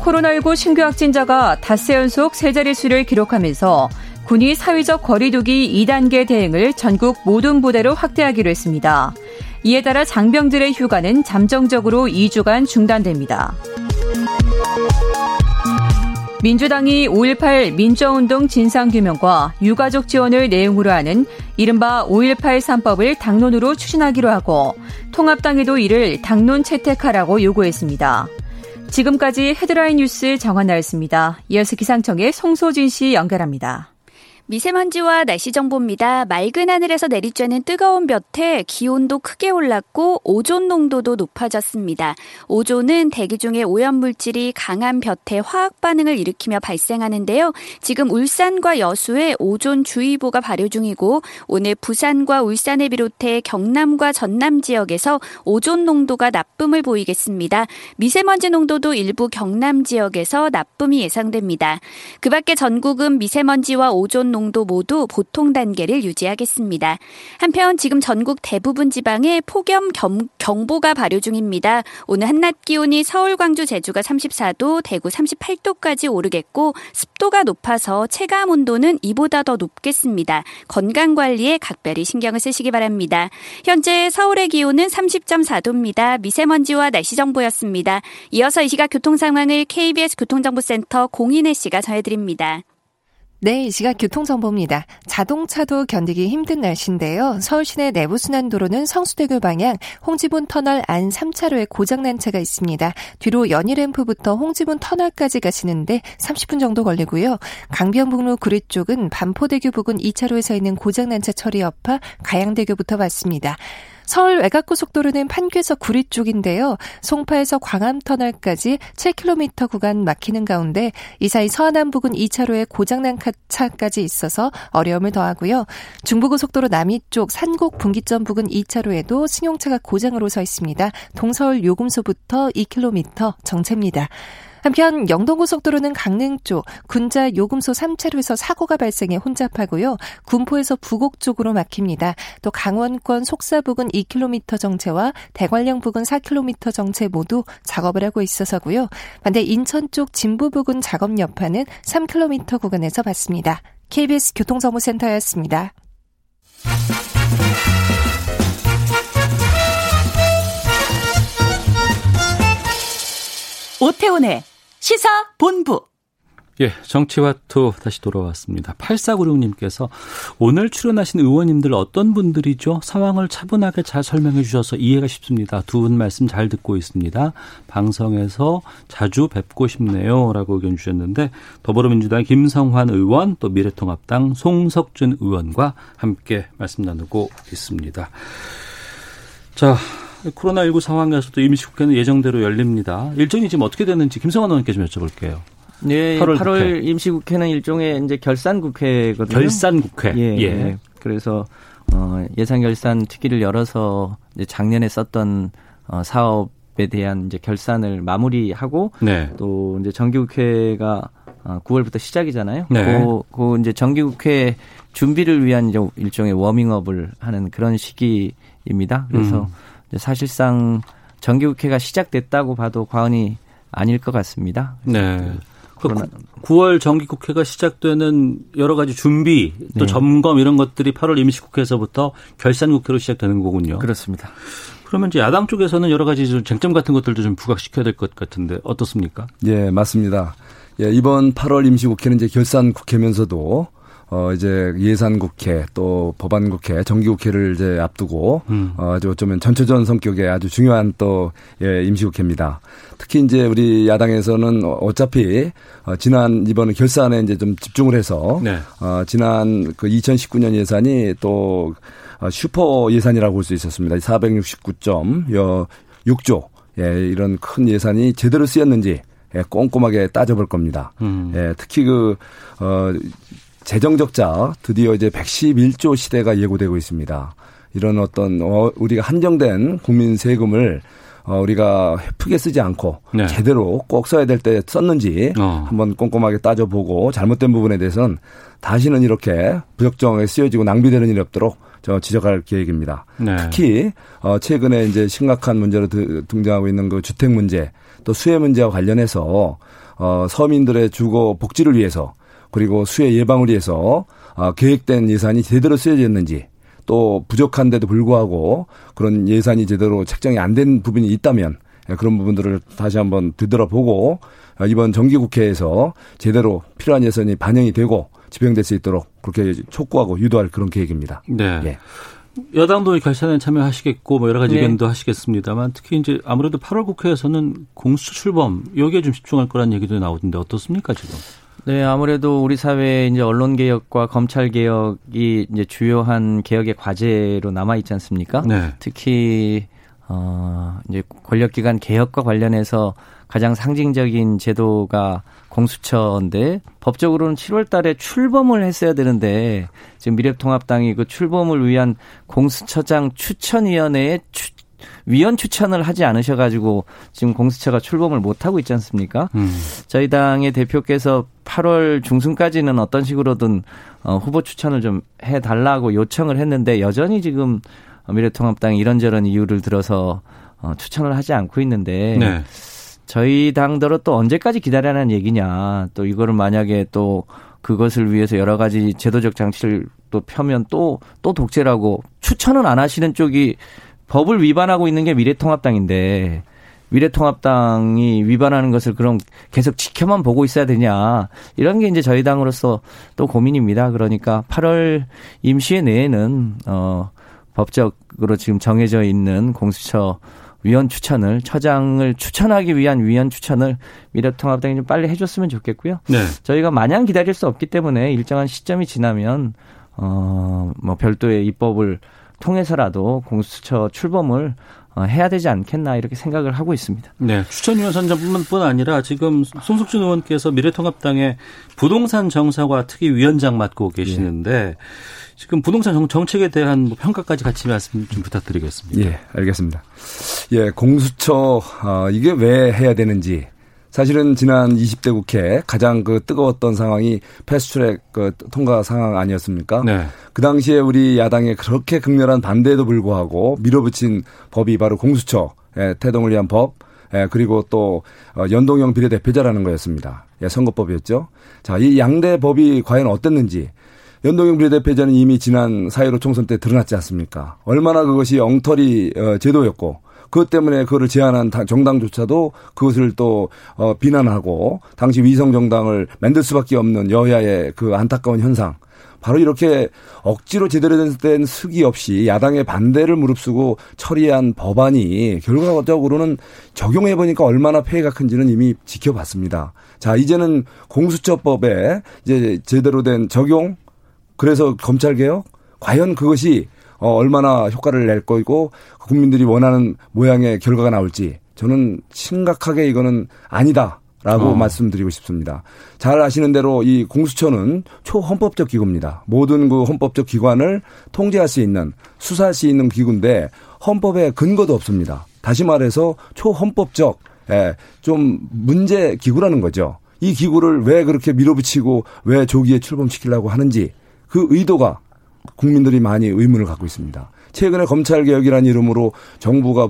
코로나19 신규 확진자가 닷새 연속 세 자릿수를 기록하면서 군이 사회적 거리두기 2단계 대응을 전국 모든 부대로 확대하기로 했습니다. 이에 따라 장병들의 휴가는 잠정적으로 2주간 중단됩니다. 민주당이 5.18 민주운동 진상규명과 유가족 지원을 내용으로 하는 이른바 5.18 3법을 당론으로 추진하기로 하고 통합당에도 이를 당론 채택하라고 요구했습니다. 지금까지 헤드라인 뉴스 정한나였습니다. 이어서 기상청의 송소진 씨 연결합니다. 미세먼지와 날씨 정보입니다. 맑은 하늘에서 내리쬐는 뜨거운 볕에 기온도 크게 올랐고 오존 농도도 높아졌습니다. 오존은 대기 중에 오염물질이 강한 볕에 화학 반응을 일으키며 발생하는데요. 지금 울산과 여수에 오존 주의보가 발효 중이고 오늘 부산과 울산을 비롯해 경남과 전남 지역에서 오존 농도가 나쁨을 보이겠습니다. 미세먼지 농도도 일부 경남 지역에서 나쁨이 예상됩니다. 그 밖에 전국은 미세먼지와 오존 농도 농도 모두 보통 단계를 유지하겠습니다. 한편 지금 전국 대부분 지방에 폭염 경보가 발효 중입니다. 오늘 한낮 기온이 서울, 광주, 제주가 34도, 대구 38도까지 오르겠고 습도가 높아서 체감 온도는 이보다 더 높겠습니다. 건강 관리에 각별히 신경을 쓰시기 바랍니다. 현재 서울의 기온은 30.4도입니다. 미세먼지와 날씨 정보였습니다. 이어서 이 시각 교통 상황을 KBS 교통정보센터 공인혜 씨가 전해드립니다. 네, 이 시각 교통정보입니다. 자동차도 견디기 힘든 날씨인데요. 서울 시내 내부순환도로는 성수대교 방향 홍지분 터널 안 3차로에 고장난 차가 있습니다. 뒤로 연희램프부터 홍지분 터널까지 가시는데 30분 정도 걸리고요. 강변북로 구리 쪽은 반포대교 부근 2차로에 서 있는 고장난 차 처리 여파 가양대교부터 받습니다. 서울 외곽고속도로는 판교에서 구리 쪽인데요. 송파에서 광암터널까지 7km 구간 막히는 가운데 이 사이 서안남 부근 2차로에 고장난 차까지 있어서 어려움을 더하고요. 중부고속도로 남이 쪽 산곡 분기점 부근 2차로에도 승용차가 고장으로 서 있습니다. 동서울 요금소부터 2km 정체입니다. 한편 영동고속도로는 강릉 쪽 군자 요금소 3차로에서 사고가 발생해 혼잡하고요. 군포에서 부곡 쪽으로 막힙니다. 또 강원권 속사 부근 2km 정체와 대관령 부근 4km 정체 모두 작업을 하고 있어서고요. 반대 인천 쪽 진부 부근 작업 여파는 3km 구간에서 받습니다. KBS 교통정보센터였습니다. 오태훈의 시사 본부. 예, 정치와투 다시 돌아왔습니다. 8496님께서 오늘 출연하신 의원님들 어떤 분들이죠? 상황을 차분하게 잘 설명해 주셔서 이해가 쉽습니다. 두 분 말씀 잘 듣고 있습니다. 방송에서 자주 뵙고 싶네요. 라고 의견 주셨는데 더불어민주당 김성환 의원 또 미래통합당 송석준 의원과 함께 말씀 나누고 있습니다. 자, 코로나19 상황에서도 임시국회는 예정대로 열립니다. 일정이 지금 어떻게 됐는지 김성환 의원께 좀 여쭤볼게요. 네, 8월, 8월 임시국회는 일종의 이제 결산국회거든요. 결산국회. 예. 예. 그래서 어, 예산 결산 특위를 열어서 이제 작년에 썼던 어, 사업에 대한 이제 결산을 마무리하고 네. 또 이제 정기국회가 어, 9월부터 시작이잖아요. 네. 그, 그 이제 정기국회 준비를 위한 이제 일종의 워밍업을 하는 그런 시기입니다. 그래서 음. 사실상 정기국회가 시작됐다고 봐도 과언이 아닐 것 같습니다. 네. 그 9월 정기국회가 시작되는 여러 가지 준비 또 네. 점검 이런 것들이 8월 임시국회에서부터 결산국회로 시작되는 거군요. 그렇습니다. 그러면 이제 야당 쪽에서는 여러 가지 좀 쟁점 같은 것들도 좀 부각시켜야 될 것 같은데 어떻습니까? 예, 맞습니다. 예, 이번 8월 임시국회는 이제 결산국회면서도 어 이제 예산 국회 또 법안 국회 정기 국회를 이제 앞두고 음. 어 아주 어쩌면 전초전 성격의 아주 중요한 또 예, 임시 국회입니다. 특히 이제 우리 야당에서는 어차피 어 지난 이번 결산에 이제 좀 집중을 해서 네. 어 지난 그 2019년 예산이 또 어, 슈퍼 예산이라고 볼 수 있었습니다. 469.6조 예, 이런 큰 예산이 제대로 쓰였는지 예, 꼼꼼하게 따져볼 겁니다. 음. 예, 특히 그, 어, 재정 적자 드디어 이제 111조 시대가 예고되고 있습니다. 이런 어떤 어, 우리가 한정된 국민 세금을 어, 우리가 헤프게 쓰지 않고 네. 제대로 꼭 써야 될 때 썼는지 어. 한번 꼼꼼하게 따져보고 잘못된 부분에 대해서는 다시는 이렇게 부적정하게 쓰여지고 낭비되는 일이 없도록 저 지적할 계획입니다. 네. 특히 어 최근에 이제 심각한 문제로 등장하고 있는 그 주택 문제 또 수해 문제와 관련해서 어 서민들의 주거 복지를 위해서 그리고 수해 예방을 위해서 어 계획된 예산이 제대로 쓰여졌는지 또 부족한데도 불구하고 그런 예산이 제대로 책정이 안 된 부분이 있다면 그런 부분들을 다시 한번 되돌아보고 이번 정기국회에서 제대로 필요한 예산이 반영이 되고 집행될 수 있도록 그렇게 촉구하고 유도할 그런 계획입니다. 네. 예. 여당도 결산에 참여하시겠고 뭐 여러 가지 네. 의견도 하시겠습니다만 특히 이제 아무래도 8월 국회에서는 공수처 출범 여기에 좀 집중할 거란 얘기도 나오던데 어떻습니까 지금? 네, 아무래도 우리 사회에 이제 언론 개혁과 검찰 개혁이 이제 주요한 개혁의 과제로 남아 있지 않습니까? 네. 특히 어 이제 권력기관 개혁과 관련해서 가장 상징적인 제도가 공수처인데 법적으로는 7월 달에 출범을 했어야 되는데 지금 미래통합당이 그 출범을 위한 공수처장 추천위원회에 추, 위원 추천을 하지 않으셔가지고 지금 공수처가 출범을 못 하고 있지 않습니까? 음. 저희 당의 대표께서 8월 중순까지는 어떤 식으로든 어, 후보 추천을 좀 해달라고 요청을 했는데 여전히 지금 미래통합당이 이런저런 이유를 들어서 어, 추천을 하지 않고 있는데 네. 저희 당대로 또 언제까지 기다려라는 얘기냐 또 이거를 만약에 또 그것을 위해서 여러 가지 제도적 장치를 또 펴면 또 또 독재라고 추천은 안 하시는 쪽이 법을 위반하고 있는 게 미래통합당인데 미래통합당이 위반하는 것을 그럼 계속 지켜만 보고 있어야 되냐 이런 게 이제 저희 당으로서 또 고민입니다. 그러니까 8월 임시회 내에는 어 법적으로 지금 정해져 있는 공수처 위원 추천을 처장을 추천하기 위한 위원 추천을 미래통합당이 좀 빨리 해줬으면 좋겠고요. 네. 저희가 마냥 기다릴 수 없기 때문에 일정한 시점이 지나면 어뭐 별도의 입법을 통해서라도 공수처 출범을 어, 해야 되지 않겠나 이렇게 생각을 하고 있습니다. 네, 추천 위원 선정뿐만 아니라 지금 송석준 의원께서 미래통합당의 부동산 정사와 특위 위원장 맡고 계시는데 예. 지금 부동산 정 책에 대한 뭐 평가까지 같이 말씀 좀 부탁드리겠습니다. 예, 알겠습니다. 예, 공수처 어, 이게 왜 해야 되는지 사실은 지난 20대 국회 가장 그 뜨거웠던 상황이 패스트트랙 그 통과 상황 아니었습니까? 네. 그 당시에 우리 야당의 그렇게 극렬한 반대에도 불구하고 밀어붙인 법이 바로 공수처 예, 태동을 위한 법 예, 그리고 또 어, 연동형 비례대표자라는 거였습니다. 예, 선거법이었죠. 자, 이 양대 법이 과연 어땠는지 연동형 비례대표자는 이미 지난 4.15 총선 때 드러났지 않습니까? 얼마나 그것이 엉터리 어, 제도였고 그것 때문에 그거를 제안한 정당조차도 그것을 또 어, 비난하고 당시 위성 정당을 만들 수밖에 없는 여야의 그 안타까운 현상. 바로 이렇게 억지로 제대로 된 수기 없이 야당의 반대를 무릅쓰고 처리한 법안이 결과적으로는 적용해 보니까 얼마나 폐해가 큰지는 이미 지켜봤습니다. 자, 이제는 공수처법에 이제 제대로 된 적용 그래서 검찰 개혁 과연 그것이 어, 얼마나 효과를 낼 거고 국민들이 원하는 모양의 결과가 나올지 저는 심각하게 이거는 아니다. 라고 어. 말씀드리고 싶습니다. 잘 아시는 대로 이 공수처는 초헌법적 기구입니다. 모든 그 헌법적 기관을 통제할 수 있는 수사할 수 있는 기구인데 헌법에 근거도 없습니다. 다시 말해서 초헌법적 예, 좀 문제 기구라는 거죠. 이 기구를 왜 그렇게 밀어붙이고 왜 조기에 출범시키려고 하는지 그 의도가 국민들이 많이 의문을 갖고 있습니다. 최근에 검찰개혁이라는 이름으로 정부가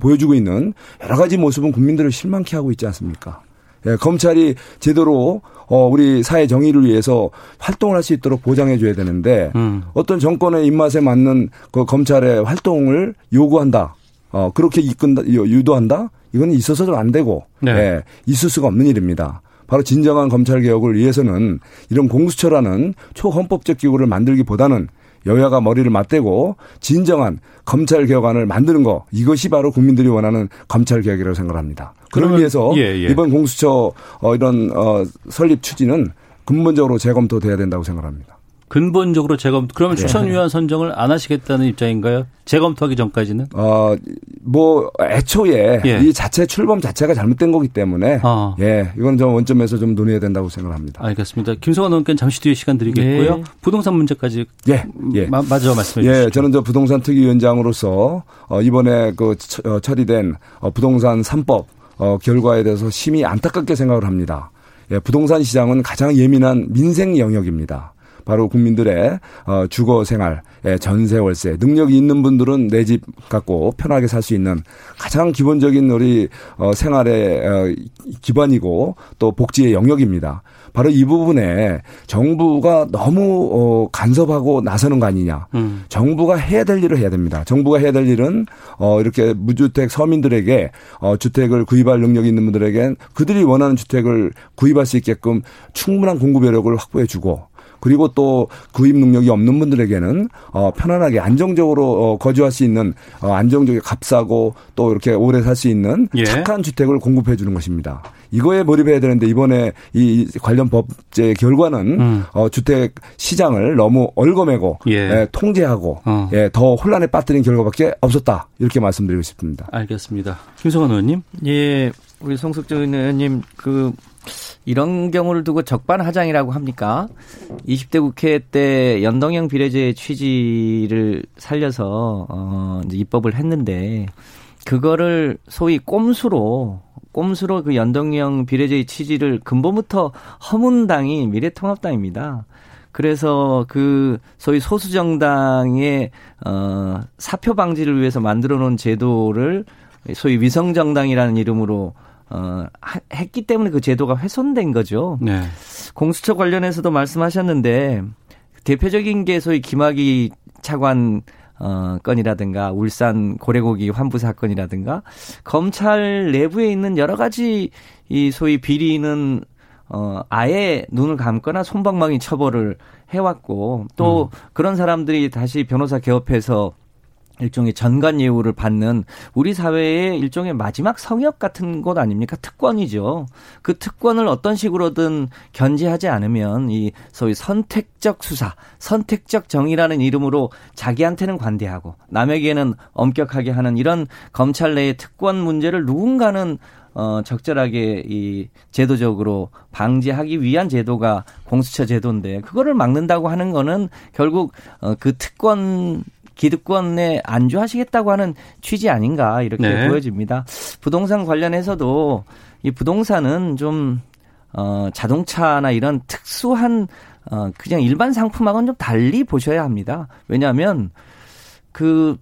보여주고 있는 여러 가지 모습은 국민들을 실망케 하고 있지 않습니까? 예, 검찰이 제대로 어 우리 사회 정의를 위해서 활동을 할 수 있도록 보장해 줘야 되는데 음. 어떤 정권의 입맛에 맞는 그 검찰의 활동을 요구한다. 어 그렇게 이끈다 유도한다. 이건 있어서도 안 되고 네. 예, 있을 수가 없는 일입니다. 바로 진정한 검찰 개혁을 위해서는 이런 공수처라는 초헌법적 기구를 만들기보다는 여야가 머리를 맞대고 진정한 검찰 개혁안을 만드는 거 이것이 바로 국민들이 원하는 검찰 개혁이라고 생각합니다. 그를 위해서 예, 예. 이번 공수처 어, 이런 어, 설립 추진은 근본적으로 재검토돼야 된다고 생각합니다. 근본적으로 재검 그러면 네. 추천위원 선정을 안 하시겠다는 입장인가요? 재검토하기 전까지는? 어, 뭐 애초에 예. 이 자체 출범 자체가 잘못된 거기 때문에 어. 예, 이건 좀 원점에서 좀 논의해야 된다고 생각합니다. 알겠습니다. 김성환 의원께는 잠시 뒤에 시간 드리겠고요. 예. 부동산 문제까지 예, 예. 마, 마저 말씀해 주시죠. 예, 저는 저 부동산 특위위원장으로서 어, 이번에 그 어, 처리된 어, 부동산 3법 어, 결과에 대해서 심히 안타깝게 생각을 합니다. 예, 부동산 시장은 가장 예민한 민생 영역입니다. 바로 국민들의 어, 주거 생활, 예, 전세 월세 능력이 있는 분들은 내 집 갖고 편하게 살 수 있는 가장 기본적인 우리 어, 생활의 어, 기반이고 또 복지의 영역입니다. 바로 이 부분에 정부가 너무 어, 간섭하고 나서는 거 아니냐. 음. 정부가 해야 될 일을 해야 됩니다. 정부가 해야 될 일은 어, 이렇게 무주택 서민들에게 어, 주택을 구입할 능력이 있는 분들에겐 그들이 원하는 주택을 구입할 수 있게끔 충분한 공급 여력을 확보해 주고 그리고 또 구입 능력이 없는 분들에게는 어 편안하게 안정적으로 어 거주할 수 있는 어 안정적인 값싸고 또 이렇게 오래 살 수 있는 예. 착한 주택을 공급해 주는 것입니다. 이거에 몰입해야 되는데 이번에 이 관련 법제 결과는 음. 어 주택 시장을 너무 얼거매고 예. 예, 통제하고 어. 예, 더 혼란에 빠뜨린 결과밖에 없었다. 이렇게 말씀드리고 싶습니다. 알겠습니다. 김성환 의원님. 예. 우리 송석정 의원님 그 이런 경우를 두고 적반하장이라고 합니까? 20대 국회 때 연동형 비례제 취지를 살려서 어 이제 입법을 했는데 그거를 소위 꼼수로 꼼수로 그 연동형 비례제의 취지를 근본부터 허문 당이 미래통합당입니다. 그래서 그 소위 소수 정당의 어 사표 방지를 위해서 만들어 놓은 제도를 소위 위성 정당이라는 이름으로 어, 했기 때문에 그 제도가 훼손된 거죠. 네. 공수처 관련해서도 말씀하셨는데 대표적인 게 소위 김학의 차관 어, 건이라든가 울산 고래고기 환부 사건이라든가 검찰 내부에 있는 여러 가지 이 소위 비리는 어, 아예 눈을 감거나 손방망이 처벌을 해왔고 또 음. 그런 사람들이 다시 변호사 개업해서 일종의 전관 예우를 받는 우리 사회의 일종의 마지막 성역 같은 곳 아닙니까? 특권이죠. 그 특권을 어떤 식으로든 견제하지 않으면 이 소위 선택적 수사, 선택적 정의라는 이름으로 자기한테는 관대하고 남에게는 엄격하게 하는 이런 검찰 내의 특권 문제를 누군가는 어, 적절하게 이 제도적으로 방지하기 위한 제도가 공수처 제도인데 그거를 막는다고 하는 거는 결국 어, 그 특권 기득권에 안주하시겠다고 하는 취지 아닌가 이렇게 네. 보여집니다. 부동산 관련해서도 이 부동산은 좀 어, 자동차나 이런 특수한 어, 그냥 일반 상품하고는 좀 달리 보셔야 합니다. 왜냐하면 그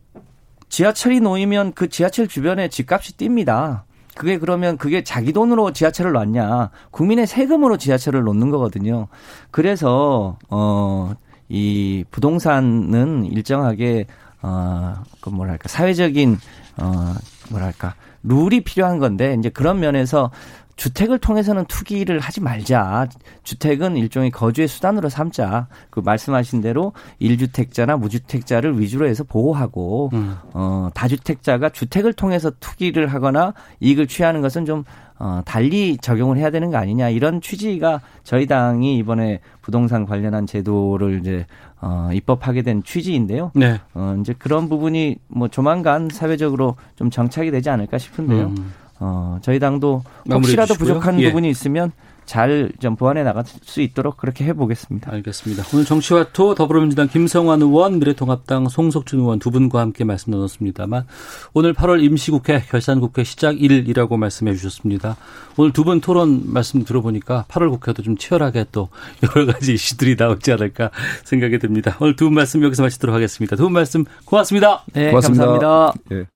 지하철이 놓이면 그 지하철 주변에 집값이 뜁니다. 그게 그러면 그게 자기 돈으로 지하철을 놨냐? 국민의 세금으로 지하철을 놓는 거거든요. 그래서 어 이 부동산은 일정하게 어그 뭐랄까 사회적인 어 뭐랄까 룰이 필요한 건데 이제 그런 면에서 주택을 통해서는 투기를 하지 말자. 주택은 일종의 거주의 수단으로 삼자. 그 말씀하신 대로 1주택자나 무주택자를 위주로 해서 보호하고 음. 어 다주택자가 주택을 통해서 투기를 하거나 이익을 취하는 것은 좀 어, 달리 적용을 해야 되는 거 아니냐 이런 취지가 저희 당이 이번에 부동산 관련한 제도를 이제 어, 입법하게 된 취지인데요. 네. 어, 이제 그런 부분이 뭐 조만간 사회적으로 좀 정착이 되지 않을까 싶은데요. 음. 어, 저희 당도 혹시라도 부족한 예. 부분이 있으면 잘 좀 보완해 나갈 수 있도록 그렇게 해보겠습니다. 알겠습니다. 오늘 정치와토 더불어민주당 김성환 의원, 미래통합당 송석준 의원 두 분과 함께 말씀 나눴습니다만 오늘 8월 임시국회 결산국회 시작일이라고 말씀해 주셨습니다. 오늘 두 분 토론 말씀 들어보니까 8월 국회도 좀 치열하게 또 여러 가지 이슈들이 나오지 않을까 생각이 듭니다. 오늘 두 분 말씀 여기서 마치도록 하겠습니다. 두 분 말씀 고맙습니다. 네, 고맙습니다. 감사합니다. 네.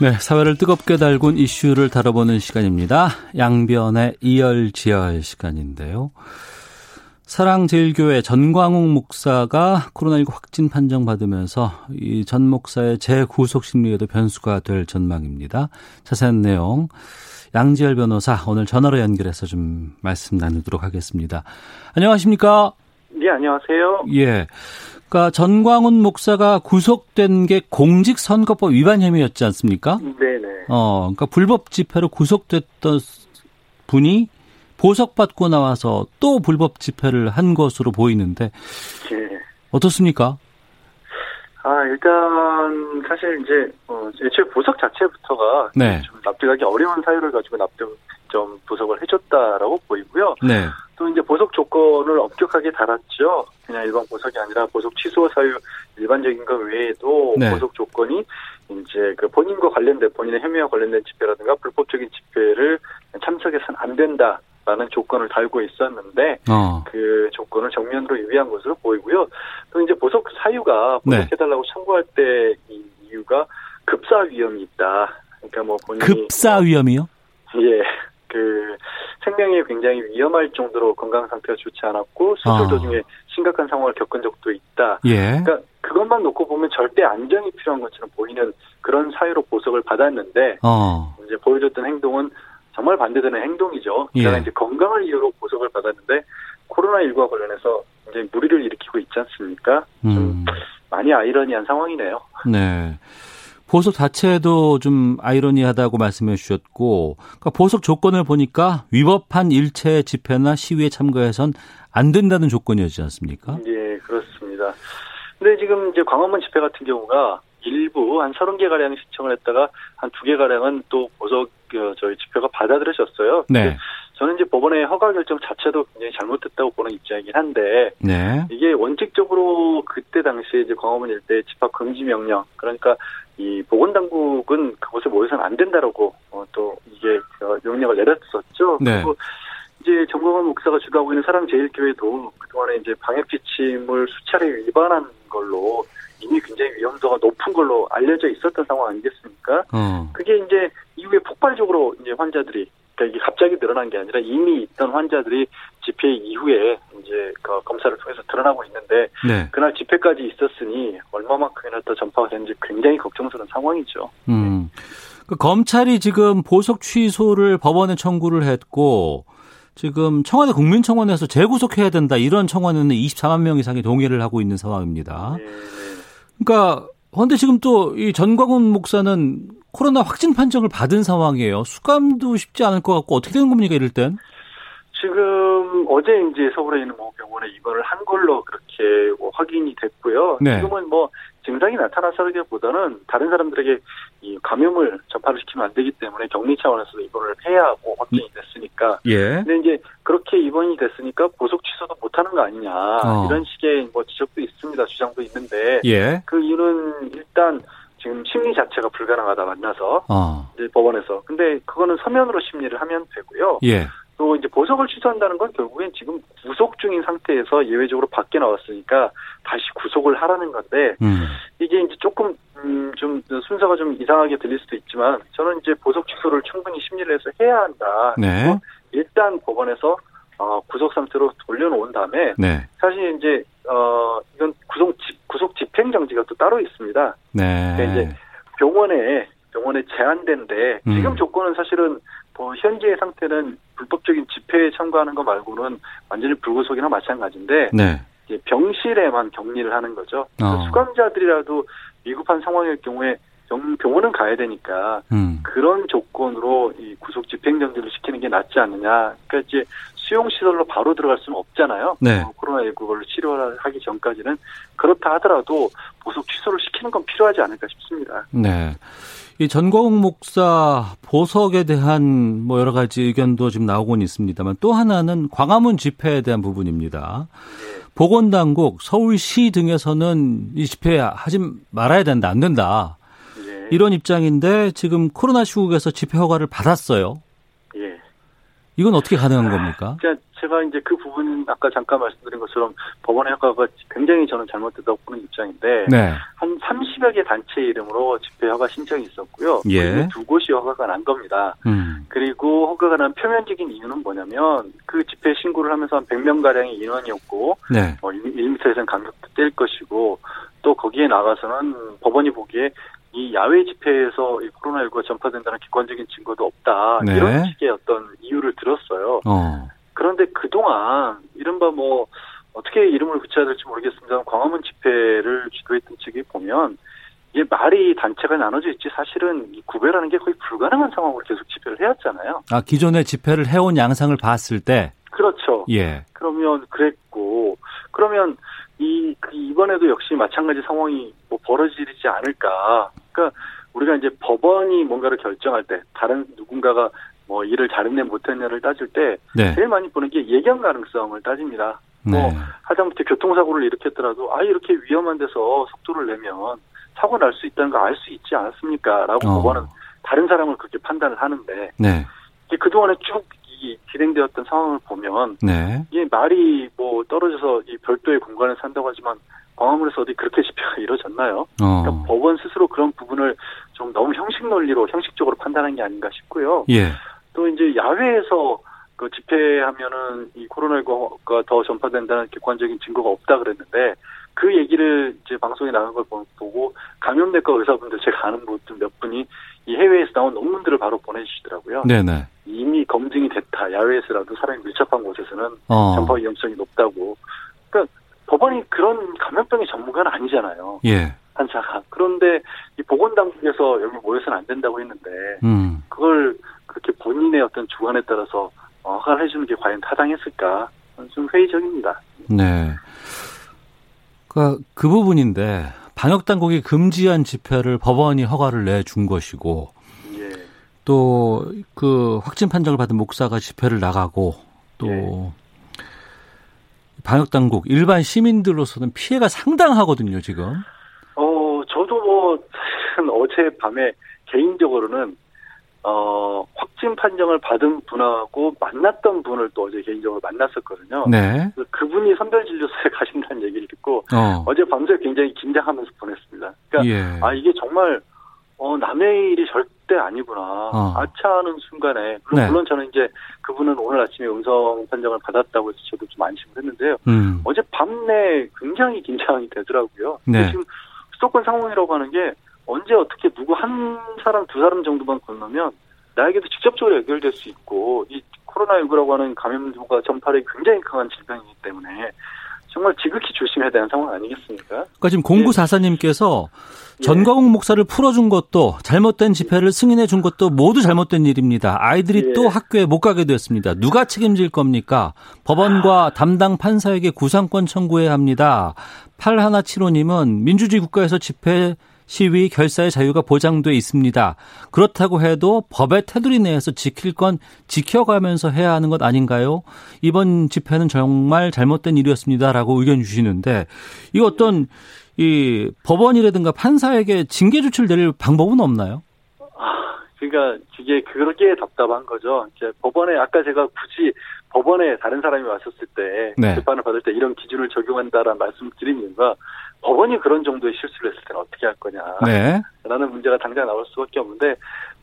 네, 사회를 뜨겁게 달군 이슈를 다뤄보는 시간입니다. 양변의 이열지열 시간인데요. 사랑제일교회 전광욱 목사가 코로나19 확진 판정 받으면서 이 전 목사의 재구속 심리에도 변수가 될 전망입니다. 자세한 내용 양지열 변호사 오늘 전화로 연결해서 좀 말씀 나누도록 하겠습니다. 안녕하십니까? 네, 안녕하세요. 예. 그러니까 전광훈 목사가 구속된 게 공직선거법 위반 혐의였지 않습니까? 네네. 어, 그러니까 불법 집회로 구속됐던 분이 보석받고 나와서 또 불법 집회를 한 것으로 보이는데 네. 어떻습니까? 아 일단 사실 이제 어, 애초에 보석 자체부터가 네. 좀 납득하기 어려운 사유를 가지고 납득 좀 보석을 해줬다라고 보이고요. 네. 조건을 엄격하게 달았죠. 그냥 일반 보석이 아니라 보석 취소 사유 일반적인 것 외에도 네. 보석 조건이 이제 그 본인과 관련된 본인의 혐의와 관련된 집회라든가 불법적인 집회를 참석해서는 안 된다. 라는 조건을 달고 있었는데 어. 그 조건을 정면으로 유의한 것으로 보이고요. 또 이제 보석 사유가 네. 보석해달라고 네. 청구할 때 이 이유가 급사 위험이 있다. 그러니까 뭐 본인이 급사 위험이요? 예. 그 생명이 굉장히 위험할 정도로 건강 상태가 좋지 않았고 수술 아. 도중에 심각한 상황을 겪은 적도 있다. 예. 그러니까 그것만 놓고 보면 절대 안정이 필요한 것처럼 보이는 그런 사유로 보석을 받았는데 어. 이제 보여줬던 행동은 정말 반대되는 행동이죠. 예. 제가 이제 건강을 이유로 보석을 받았는데 코로나 19와 관련해서 이제 무리를 일으키고 있지 않습니까? 좀 음. 많이 아이러니한 상황이네요. 네. 보석 자체도 좀 아이러니하다고 말씀해 주셨고, 그러니까 보석 조건을 보니까 위법한 일체 집회나 시위에 참가해선 안 된다는 조건이었지 않습니까? 예, 그렇습니다. 근데 지금 이제 광화문 집회 같은 경우가 일부 한 서른 개 가량 신청을 했다가 한 두 개 가량은 또 보석 그 저희 집회가 받아들여졌어요. 네. 저는 이제 법원의 허가 결정 자체도 굉장히 잘못됐다고 보는 입장이긴 한데 네. 이게 원칙적으로 그때 당시에 이제 광화문 일대 집합 금지 명령 그러니까 이 보건당국은 그곳에 모여서는 안 된다라고 어, 또 이게 그 명령을 내렸었죠. 네. 그리고 이제 정광훈 목사가 주도하고 있는 사랑제일교회도 그동안에 이제 방역 지침을 수차례 위반한 걸로 이미 굉장히 위험도가 높은 걸로 알려져 있었던 상황 아니겠습니까? 어. 그게 이제 이후에 폭발적으로 이제 환자들이 그러니까 이게 갑자기 늘어난 게 아니라 이미 있던 환자들이 집회 이후에 이제 그 검사를 통해서 드러나고 있는데 네. 그날 집회까지 있었으니 얼마만큼이나 더 전파가 되는지 굉장히 걱정스러운 상황이죠. 음. 그 검찰이 지금 보석 취소를 법원에 청구를 했고 지금 청와대 국민청원에서 재구속해야 된다 이런 청원에는 24만 명 이상이 동의를 하고 있는 상황입니다. 네. 그러니까 그런데 지금 또 이 전광훈 목사는 코로나 확진 판정을 받은 상황이에요. 수감도 쉽지 않을 것 같고 어떻게 되는 겁니까 이럴 땐? 지금 어제 이제 서울에 있는 모 병원에 입원을 한 걸로 그렇게 뭐 확인이 됐고요. 네. 지금은 뭐 증상이 나타나서기보다는 다른 사람들에게 이 감염을 전파를 시키면 안 되기 때문에 격리 차원에서 입원을 해야 하고 확진이 됐으니까. 예. 근데 이제 그렇게 입원이 됐으니까 보석 취소도 못 하는 거 아니냐 어. 이런 식의 뭐 지적도 있습니다. 주장도 있는데. 예. 그 이유는 일단 지금 심리 자체가 불가능하다 만나서 어. 이제 법원에서. 근데 그거는 서면으로 심리를 하면 되고요. 예. 또 이제 보석을 취소한다는 건 결국엔 지금 구속 중인 상태에서 예외적으로 밖에 나왔으니까 다시 구속을 하라는 건데 음. 이게 이제 조금 음, 좀 순서가 좀 이상하게 들릴 수도 있지만 저는 이제 보석 취소를 충분히 심리를 해서 해야 한다. 네. 일단 법원에서 어, 구속 상태로 돌려놓은 다음에 네. 사실 이제 어 이건 구속 집, 구속 집행 정지가 또 따로 있습니다. 네. 그러니까 이제 병원에 병원에 제한된데 음. 지금 조건은 사실은 뭐 현재의 상태는 불법적인 집회에 참가하는 거 말고는 완전히 불구속이나 마찬가지인데 네. 병실에만 격리를 하는 거죠. 어. 수감자들이라도 위급한 상황일 경우에 병원은 가야 되니까 음. 그런 조건으로 이 구속 집행정지를 시키는 게 낫지 않느냐. 그러니까 이제 수용 시설로 바로 들어갈 수는 없잖아요. 네. 어, 코로나19를 치료하기 전까지는 그렇다 하더라도 보석 취소를 시키는 건 필요하지 않을까 싶습니다. 네. 이 전광욱 목사 보석에 대한 뭐 여러 가지 의견도 지금 나오곤 있습니다만 또 하나는 광화문 집회에 대한 부분입니다. 보건당국, 서울시 등에서는 이 집회 하지 말아야 된다, 안 된다. 예. 이런 입장인데 지금 코로나 시국에서 집회 허가를 받았어요. 예. 이건 어떻게 가능한 겁니까? 제가 이제 그 부분 아까 잠깐 말씀드린 것처럼 법원의 효과가 굉장히 저는 잘못됐다고 보는 입장인데 네. 한 30여 개 단체 이름으로 집회 허가 신청이 있었고요. 예. 두 곳이 허가가 난 겁니다. 음. 그리고 허가가 난 표면적인 이유는 뭐냐면 그 집회 신고를 하면서 한 100명 가량의 인원이었고 네. 어, 1m에서는 간격도 뗄 것이고 또 거기에 나가서는 법원이 보기에 이 야외 집회에서 이 코로나19가 전파된다는 객관적인 증거도 없다. 네. 이런 식의 어떤 이유를 들었어요. 어. 그런데 그동안 이른바 뭐 어떻게 이름을 붙여야 될지 모르겠습니다. 광화문 집회를 주도했던 측이 보면 이게 말이 단체가 나눠져 있지 사실은 구별하는 게 거의 불가능한 상황으로 계속 집회를 해왔잖아요. 아 기존에 집회를 해온 양상을 봤을 때 그렇죠. 예. 그러면 그랬고 그러면 이 그 이번에도 역시 마찬가지 상황이 뭐 벌어지지 않을까. 그러니까 우리가 이제 법원이 뭔가를 결정할 때 다른 누군가가 뭐 일을 잘했네 못했냐를 따질 때 네. 제일 많이 보는 게 예견 가능성을 따집니다. 뭐 네. 뭐 하다못해 교통사고를 일으켰더라도 아 이렇게 위험한 데서 속도를 내면 사고 날 수 있다는 거 알 수 있지 않았습니까?라고 어. 법원은 다른 사람을 그렇게 판단을 하는데 네. 그동안에 쭉 이 진행되었던 상황을 보면 네. 이게 말이 뭐 떨어져서 이 별도의 공간에 산다고 하지만 광화문에서 어디 그렇게 집회가 이루어졌나요? 어. 그러니까 법원 스스로 그런 부분을 좀 너무 형식 논리로 형식적으로 판단한 게 아닌가 싶고요. 예. 또 이제 야외에서 그 집회하면은 이 코로나19가 더 전파된다는 객관적인 증거가 없다 그랬는데 그 얘기를 이제 방송에 나간 걸 보고 감염내과 의사분들 제가 아는 분들 몇 분이 이 해외에서 나온 논문들을 바로 보내주시더라고요. 네네. 이미 검증이 됐다. 야외에서라도 사람이 밀접한 곳에서는 어. 전파 위험성이 높다고. 그러니까 법원이 그런 감염병의 전문가는 아니잖아요. 예. 판사가. 그런데 이 보건당국에서 여기 모여서는 안 된다고 했는데 음. 그걸 그렇게 본인의 어떤 주관에 따라서 허가를 해주는 게 과연 타당했을까? 좀 회의적입니다. 네. 그, 그 부분인데 방역 당국이 금지한 집회를 법원이 허가를 내준 것이고 예. 또그 확진 판정을 받은 목사가 집회를 나가고 또 예. 방역 당국 일반 시민들로서는 피해가 상당하거든요 지금. 어 저도 뭐 어제 밤에 개인적으로는 어, 확진 판정을 받은 분하고 만났던 분을 또 어제 개인적으로 만났었거든요. 네. 그분이 선별진료소에 가신다는 얘기를 듣고 어. 제 밤새 굉장히 긴장하면서 보냈습니다. 그러니까 예. 아 이게 정말 어, 남의 일이 절대 아니구나. 어. 아차하는 순간에 물론, 네. 물론 저는 이제 그분은 오늘 아침에 음성 판정을 받았다고 해서 저도 좀 안심을 했는데요. 음. 어제 밤내 굉장히 긴장이 되더라고요. 네. 지금 수도권 상황이라고 하는 게 언제 어떻게 누구 한 사람 두 사람 정도만 건너면 나에게도 직접적으로 연결될 수 있고 이 코로나19라고 하는 감염도가 전파력이 굉장히 강한 질병이기 때문에 정말 지극히 조심해야 되는 상황 아니겠습니까? 그러니까 지금 공구사사님께서 예. 전광욱 목사를 풀어준 것도 잘못된 집회를 승인해 준 것도 모두 잘못된 일입니다. 아이들이 예. 또 학교에 못 가게 되었습니다. 누가 책임질 겁니까? 법원과 아. 담당 판사에게 구상권 청구해야 합니다. 8175님은 민주주의 국가에서 집회 시위 결사의 자유가 보장돼 있습니다. 그렇다고 해도 법의 테두리 내에서 지킬 건 지켜가면서 해야 하는 것 아닌가요? 이번 집회는 정말 잘못된 일이었습니다라고 의견 주시는데 이 어떤 이 법원이라든가 판사에게 징계 조치를 내릴 방법은 없나요? 아, 그러니까 이게 그렇게 답답한 거죠. 이제 법원에 아까 제가 굳이 법원에 다른 사람이 왔었을 때 네. 재판을 받을 때 이런 기준을 적용한다라는 말씀을 드린 이유가 법원이 그런 정도의 실수를 했을 때는 어떻게 할 거냐. 네. 라는 문제가 당장 나올 수밖에 없는데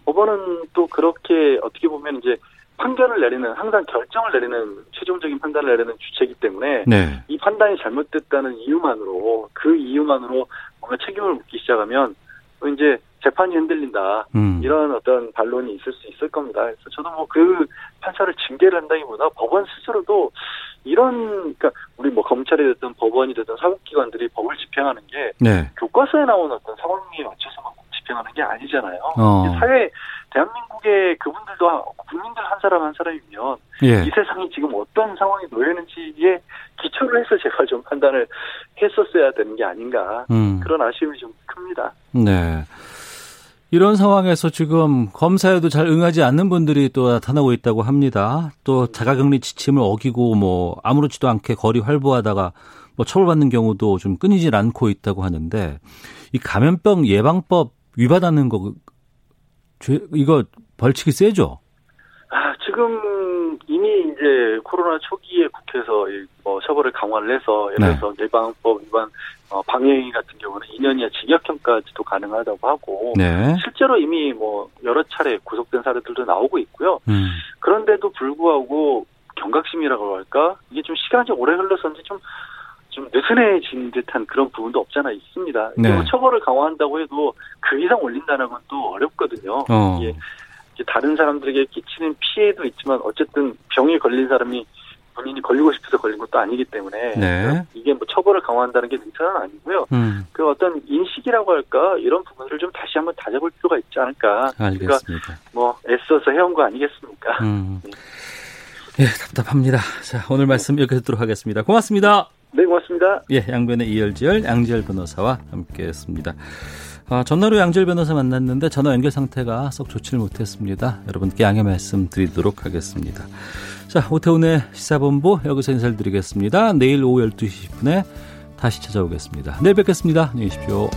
법원은 또 그렇게 어떻게 보면 이제 판결을 내리는 항상 결정을 내리는 최종적인 판단을 내리는 주체이기 때문에 네. 이 판단이 잘못됐다는 이유만으로 그 이유만으로 뭔가 책임을 묻기 시작하면 또 이제 재판이 흔들린다 음. 이런 어떤 반론이 있을 수 있을 겁니다. 그래서 저도 뭐그 판사를 징계를 한다기보다 법원 스스로도 이런 그러니까 우리 뭐 검찰이 됐든 법원이 됐든 사법기관들이 법을 집행하는 게 네. 교과서에 나온 어떤 상황에 맞춰서만 집행하는 게 아니잖아요. 어. 사회 대한민국의 그분들도 국민들 한 사람 한 사람이면 예. 이 세상이 지금 어떤 상황에 놓여 있는지에 기초를 해서 제가 좀 판단을 했었어야 되는 게 아닌가 음. 그런 아쉬움이 좀 큽니다. 네. 이런 상황에서 지금 검사에도 잘 응하지 않는 분들이 또 나타나고 있다고 합니다. 또 자가격리 지침을 어기고 뭐 아무렇지도 않게 거리 활보하다가 뭐 처벌받는 경우도 좀 끊이질 않고 있다고 하는데 이 감염병 예방법 위반하는 거 이거 벌칙이 세죠? 지금 이제 코로나 초기에 국회에서 뭐 처벌을 강화를 해서 예를 네. 들어서 네. 예방법 위반 어, 방해행위 같은 경우는 2년 이하 징역형까지도 가능하다고 하고 네. 실제로 이미 뭐 여러 차례 구속된 사례들도 나오고 있고요. 음. 그런데도 불구하고 경각심이라고 할까 이게 좀 시간이 오래 흘러서인지 좀좀 느슨해진 듯한 그런 부분도 없잖아 있습니다. 네. 뭐 처벌을 강화한다고 해도 그 이상 올린다는 건 또 어렵거든요. 어. 이게 다른 사람들에게 끼치는 피해도 있지만 어쨌든 병에 걸린 사람이 본인이 걸리고 싶어서 걸린 것도 아니기 때문에 네. 이게 뭐 처벌을 강화한다는 게 능사는 아니고요. 음. 그 어떤 인식이라고 할까 이런 부분을 좀 다시 한번 다져볼 필요가 있지 않을까. 알겠습니다. 그러니까 뭐 애써서 해온 거 아니겠습니까? 음. 예, 답답합니다. 자, 오늘 말씀 여기서 듣도록 하겠습니다. 고맙습니다. 네, 고맙습니다. 예, 양변의 이열지열 양지열 변호사와 함께했습니다. 아, 전화로 양질 변호사 만났는데 전화 연결 상태가 썩 좋지를 못했습니다. 여러분께 양해 말씀드리도록 하겠습니다. 자, 오태훈의 시사본부 여기서 인사를 드리겠습니다. 내일 오후 12시 10분에 다시 찾아오겠습니다. 내일 뵙겠습니다. 안녕히 계십시오.